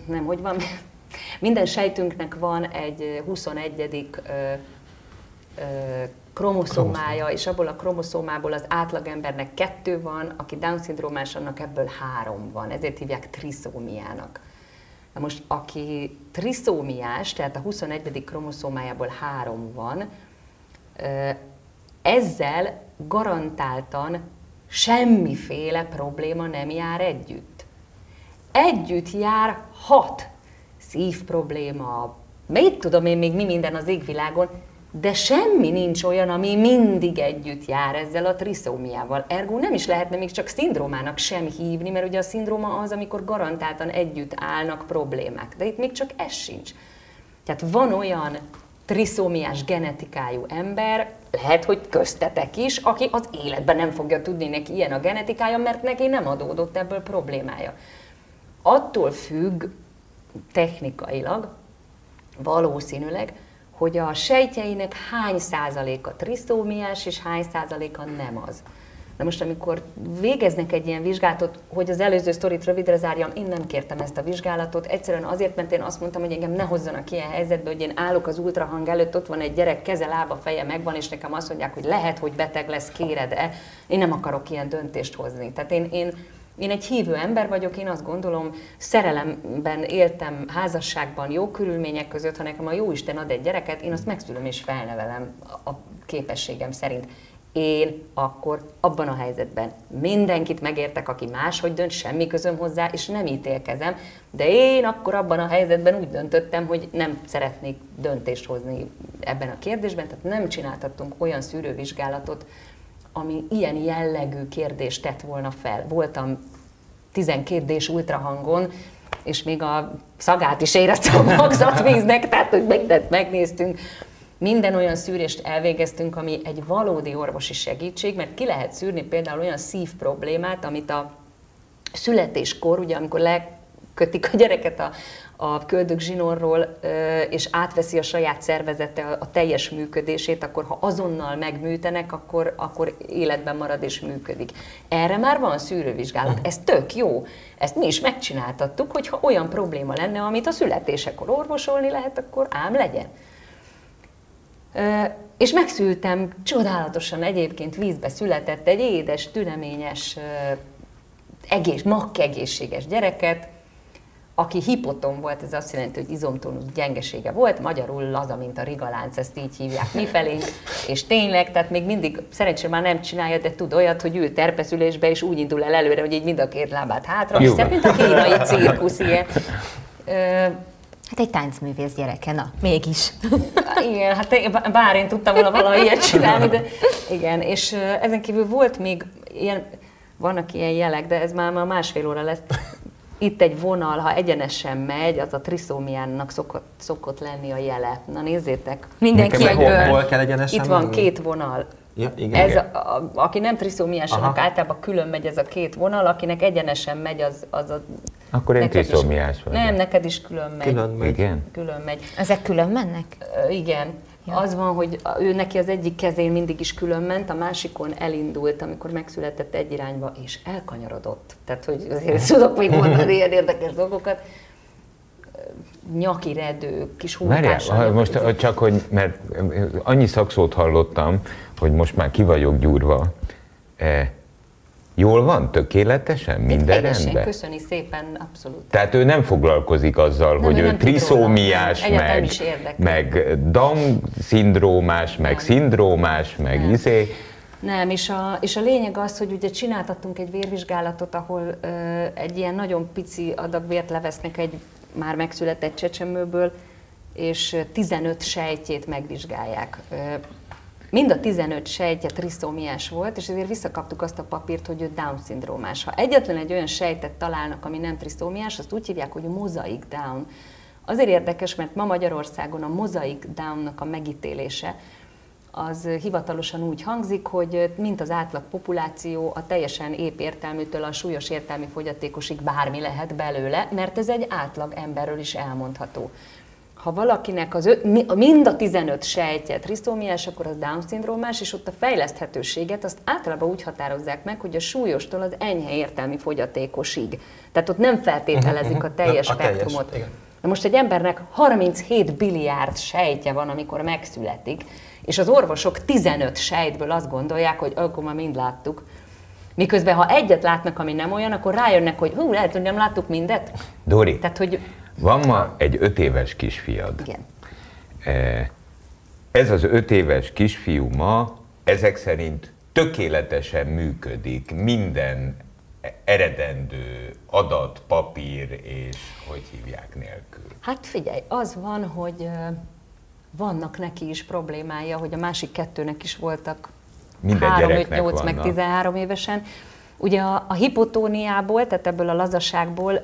nem, hogy van, minden sejtünknek van egy 21. kromoszómája, és abból a kromoszómából az átlagembernek kettő van, aki Down-szindrómás, annak ebből három van, ezért hívják triszómiának. Na most, aki triszómiás, tehát a 21. kromoszómájából három van, ezzel garantáltan semmiféle probléma nem jár együtt. Együtt jár hat szív probléma, mit tudom én még mi minden az égvilágon, de semmi nincs olyan, ami mindig együtt jár ezzel a triszómiával. Ergo nem is lehetne még csak szindrómának sem hívni, mert ugye a szindróma az, amikor garantáltan együtt állnak problémák. De itt még csak ez sincs. Tehát van olyan triszómiás genetikájú ember, lehet, hogy köztetek is, aki az életben nem fogja tudni neki ilyen a genetikája, mert neki nem adódott ebből problémája. Attól függ technikailag, valószínűleg, hogy a sejtjeinek hány százaléka triszómiás, és hány százaléka nem az. Na most, amikor végeznek egy ilyen vizsgálatot, hogy az előző sztorit rövidre zárjam, én nem kértem ezt a vizsgálatot, egyszerűen azért, mert én azt mondtam, hogy engem ne hozzanak ilyen helyzetbe, hogy én állok az ultrahang előtt, ott van egy gyerek, keze, lába, feje megvan, és nekem azt mondják, hogy lehet, hogy beteg lesz, kéred-e. Én nem akarok ilyen döntést hozni. Tehát én, én én egy hívő ember vagyok, én azt gondolom, szerelemben éltem, házasságban, jó körülmények között, ha nekem a jó Isten ad egy gyereket, én azt megszülöm és felnevelem a képességem szerint én akkor abban a helyzetben mindenkit megértek, aki máshogy dönt, semmi közöm hozzá, és nem ítélkezem, de én akkor abban a helyzetben úgy döntöttem, hogy nem szeretnék döntést hozni ebben a kérdésben, tehát nem csináltattunk olyan szűrővizsgálatot, ami ilyen jellegű kérdést tett volna fel. Voltam 12 d ultrahangon, és még a szagát is éreztem a magzatvíznek, tehát hogy mindent megnéztünk, minden olyan szűrést elvégeztünk, ami egy valódi orvosi segítség, mert ki lehet szűrni például olyan szív problémát, amit a születéskor, ugye amikor lekötik a gyereket a, a köldök zsinórról, és átveszi a saját szervezete a teljes működését, akkor ha azonnal megműtenek, akkor, akkor életben marad és működik. Erre már van szűrővizsgálat, ez tök jó. Ezt mi is megcsináltattuk, hogy ha olyan probléma lenne, amit a születésekor orvosolni lehet, akkor ám legyen. És megszültem csodálatosan egyébként vízbe született egy édes, tüleményes, egész, makkegészséges gyereket, aki hipoton volt, ez azt jelenti, hogy izomtónusz gyengesége volt, magyarul laza, mint a rigalánc, ezt így hívják mifelé, és tényleg, tehát még mindig, szerencsére már nem csinálja, de tud olyat, hogy ül terpeszülésbe, és úgy indul el előre, hogy így mind a két lábát hátra, és mint a kínai cirkusz ilyen. Hát egy táncművész gyereke, na, mégis. Igen, hát bár én tudtam volna valahogy ilyet csinálni, de igen, és ezen kívül volt még ilyen, vannak ilyen jelek, de ez már, már másfél óra lesz. Itt egy vonal, ha egyenesen megy, az a triszómiának szokott, szokott lenni a jele. Na nézzétek, mindenki egyből. Hol kell egyenesen Itt van menni? két vonal. Ja, igen. Ez a, a, aki nem triszómiásanak, általában külön megy ez a két vonal, akinek egyenesen megy, az, az a akkor én triszómiás vagyok. Nem, neked is külön megy. Külön megy. Igen? Külön megy. Ezek külön mennek? Igen. Ja. Az van, hogy ő neki az egyik kezén mindig is külön ment, a másikon elindult, amikor megszületett egy irányba, és elkanyarodott. Tehát, hogy azért tudok még mondani ilyen érdekes dolgokat. Nyaki redő, kis húzással. Most csak, hogy, mert annyi szakszót hallottam, hogy most már ki vagyok gyúrva. Jól van? Tökéletesen? Minden Teljesen, rendben? köszöni szépen, abszolút. Tehát ő nem foglalkozik azzal, Nem, hogy ő ő triszómiás, róla. Meg, meg Down-szindrómás, meg Nem. szindrómás, meg Nem. izé. Nem, és a, és a lényeg az, hogy ugye csináltattunk egy vérvizsgálatot, ahol ö, egy ilyen nagyon pici adag vért levesznek egy már megszületett csecsemőből, és ö, 15 sejtjét megvizsgálják. Ö, Mind a 15 sejtje triszómiás volt, és ezért visszakaptuk azt a papírt, hogy ő Down-szindrómás. Ha egyetlen egy olyan sejtet találnak, ami nem triszómiás, azt úgy hívják, hogy mozaik Down. Azért érdekes, mert ma Magyarországon a mozaik Down-nak a megítélése az hivatalosan úgy hangzik, hogy mint az átlag populáció, a teljesen épp értelműtől a súlyos értelmi fogyatékosig bármi lehet belőle, mert ez egy átlag emberről is elmondható. Ha valakinek az ö, mi- mind a 15 sejtje trisztómiás, akkor az Down-szindrómás, és ott a fejleszthetőséget azt általában úgy határozzák meg, hogy a súlyostól az enyhe értelmi fogyatékosig. Tehát ott nem feltételezik a teljes A teljes, spektrumot. igen. Na most egy embernek 37 biliárd sejtje van, amikor megszületik, és az orvosok 15 sejtből azt gondolják, hogy akkor már mind láttuk. Miközben, ha egyet látnak, ami nem olyan, akkor rájönnek, hogy hú, lehet, hogy nem láttuk mindet. Dori, Tehát, hogy van ma egy öt éves kisfiad. igen. Eh, Ez az öt éves kisfiú ma ezek szerint tökéletesen működik minden eredendő adat, papír és hogy hívják nélkül. Hát figyelj, az van, hogy vannak neki is problémája, hogy a másik kettőnek is voltak Minden 3, 5, gyereknek 8, meg vannak. 13 évesen. Ugye a, a hipotóniából, tehát ebből a lazaságból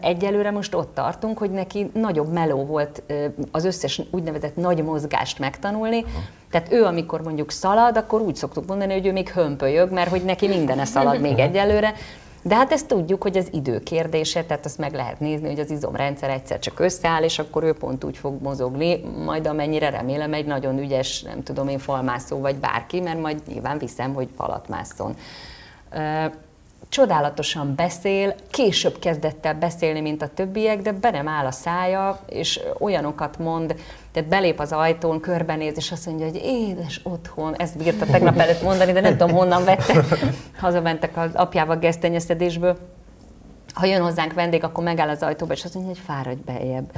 egyelőre most ott tartunk, hogy neki nagyobb meló volt az összes úgynevezett nagy mozgást megtanulni. Tehát ő, amikor mondjuk szalad, akkor úgy szoktuk mondani, hogy ő még hömpölyög, mert hogy neki mindene szalad még egyelőre. De hát ezt tudjuk, hogy az idő kérdése, tehát azt meg lehet nézni, hogy az izomrendszer egyszer csak összeáll, és akkor ő pont úgy fog mozogni, majd amennyire remélem egy nagyon ügyes, nem tudom én, falmászó vagy bárki, mert majd nyilván viszem, hogy falat másszon. Csodálatosan beszél, később kezdett el beszélni, mint a többiek, de be nem áll a szája, és olyanokat mond, tehát belép az ajtón, körbenéz, és azt mondja, hogy édes otthon, ezt bírta tegnap előtt mondani, de nem tudom honnan vette. Hazamentek az apjával gesztenyeszedésből, ha jön hozzánk vendég, akkor megáll az ajtóba, és azt mondja, hogy fáradj beljebb.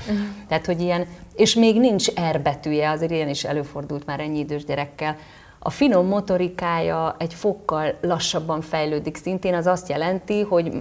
Tehát, hogy ilyen, és még nincs R betűje, azért ilyen is előfordult már ennyi idős gyerekkel. A finom motorikája egy fokkal lassabban fejlődik szintén, az azt jelenti, hogy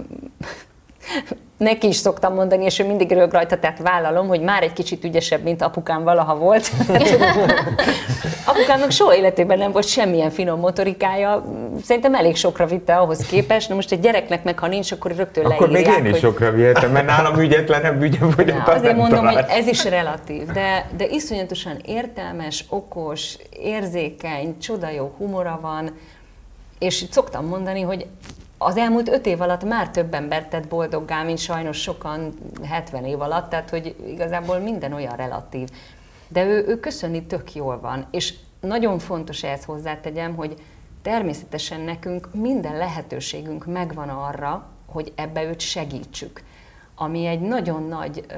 neki is szoktam mondani, és ő mindig rög rajta, tehát vállalom, hogy már egy kicsit ügyesebb, mint apukám valaha volt. Apukámnak soha életében nem volt semmilyen finom motorikája, szerintem elég sokra vitte ahhoz képest, na most egy gyereknek meg, ha nincs, akkor rögtön Akkor még leírják, én is hogy... sokra vihetem, mert nálam ügyetlenebb ügyem Na, azért mondom, hogy ez is relatív, de, de iszonyatosan értelmes, okos, érzékeny, csoda jó humora van, és szoktam mondani, hogy az elmúlt öt év alatt már több embert tett boldoggá, mint sajnos sokan 70 év alatt, tehát hogy igazából minden olyan relatív. De ő, ő köszöni tök jól van, és nagyon fontos ehhez hozzátegyem, hogy természetesen nekünk minden lehetőségünk megvan arra, hogy ebbe őt segítsük. Ami egy nagyon nagy ö,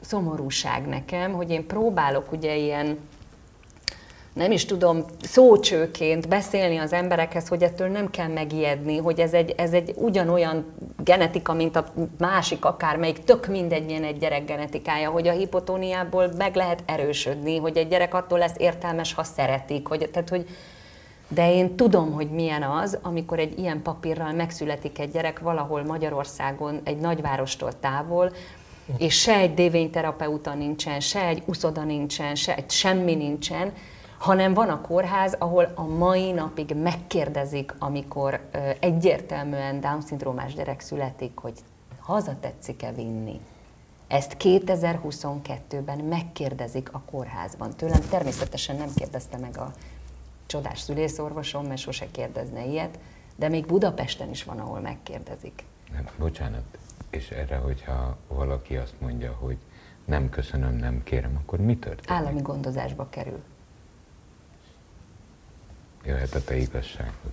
szomorúság nekem, hogy én próbálok ugye ilyen nem is tudom, szócsőként beszélni az emberekhez, hogy ettől nem kell megijedni, hogy ez egy, ez egy ugyanolyan genetika, mint a másik akármelyik, tök mindegy ilyen egy gyerek genetikája, hogy a hipotóniából meg lehet erősödni, hogy egy gyerek attól lesz értelmes, ha szeretik, hogy, tehát hogy de én tudom, hogy milyen az, amikor egy ilyen papírral megszületik egy gyerek valahol Magyarországon, egy nagyvárostól távol, és se egy dévényterapeuta nincsen, se egy uszoda nincsen, se egy semmi nincsen, hanem van a kórház, ahol a mai napig megkérdezik, amikor egyértelműen Down-szindrómás gyerek születik, hogy haza tetszik-e vinni. Ezt 2022-ben megkérdezik a kórházban. Tőlem természetesen nem kérdezte meg a csodás szülészorvosom, mert sose kérdezne ilyet, de még Budapesten is van, ahol megkérdezik. Nem, bocsánat, és erre, hogyha valaki azt mondja, hogy nem köszönöm, nem kérem, akkor mi történik? Állami gondozásba kerül. Jöhet a te igazságod.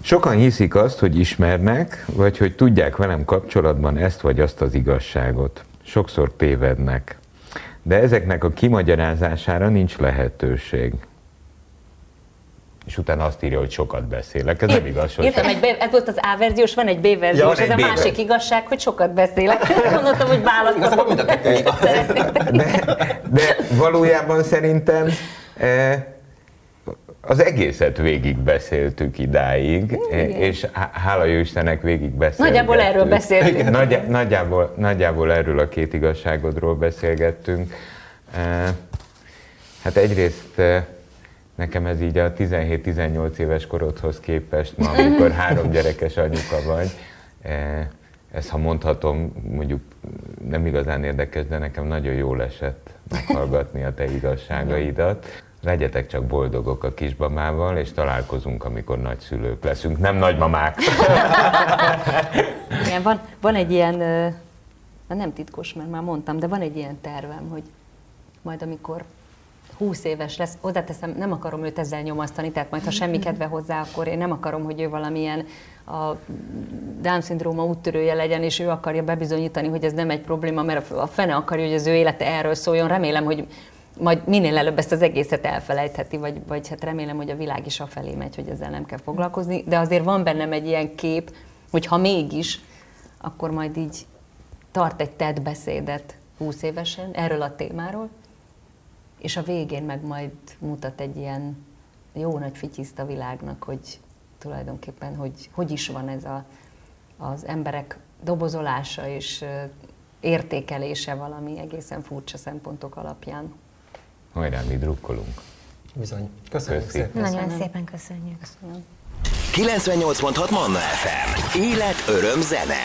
Sokan hiszik azt, hogy ismernek, vagy hogy tudják velem kapcsolatban ezt vagy azt az igazságot. Sokszor tévednek. De ezeknek a kimagyarázására nincs lehetőség. És utána azt írja, hogy sokat beszélek. Ez nem igaz, Írtam egy B, ez volt az A verziós, van egy B verziós, Ja, ez a egy B másik igazság, hogy sokat beszélek. Gondoltam, hogy igaz. de, de valójában szerintem eh, az egészet végig beszéltük idáig, eh, és há- hála jó Istennek végig beszélgettük. Nagyjából erről beszéltünk. Nagy, nagyjából, nagyjából erről a két igazságodról beszélgettünk. Eh, Hát egyrészt nekem ez így a 17-18 éves korodhoz képest, ma amikor három gyerekes anyuka vagy, eh, ezt ha mondhatom, mondjuk nem igazán érdekes, de nekem nagyon jól esett meghallgatni a te igazságaidat. Legyetek csak boldogok a kisbamával, és találkozunk, amikor nagyszülők leszünk, nem nagymamák. Igen, van, van egy ilyen, nem titkos, mert már mondtam, de van egy ilyen tervem, hogy majd amikor 20 éves lesz, oda teszem, nem akarom őt ezzel nyomasztani, tehát majd ha semmi kedve hozzá, akkor én nem akarom, hogy ő valamilyen a Down-szindróma úttörője legyen, és ő akarja bebizonyítani, hogy ez nem egy probléma, mert a fene akarja, hogy az ő élete erről szóljon. Remélem, hogy majd minél előbb ezt az egészet elfelejtheti, vagy, vagy hát remélem, hogy a világ is afelé megy, hogy ezzel nem kell foglalkozni, de azért van bennem egy ilyen kép, hogy ha mégis, akkor majd így tart egy TED beszédet 20 évesen erről a témáról, és a végén meg majd mutat egy ilyen jó nagy fityiszt a világnak, hogy tulajdonképpen, hogy hogy is van ez a, az emberek dobozolása és értékelése valami egészen furcsa szempontok alapján. Hajrá, mi drukkolunk. Bizony. Köszönjük Köszi. szépen. Nagyon szépen köszönjük. Köszönöm. 98.6 Manna FM. Élet, öröm, zene.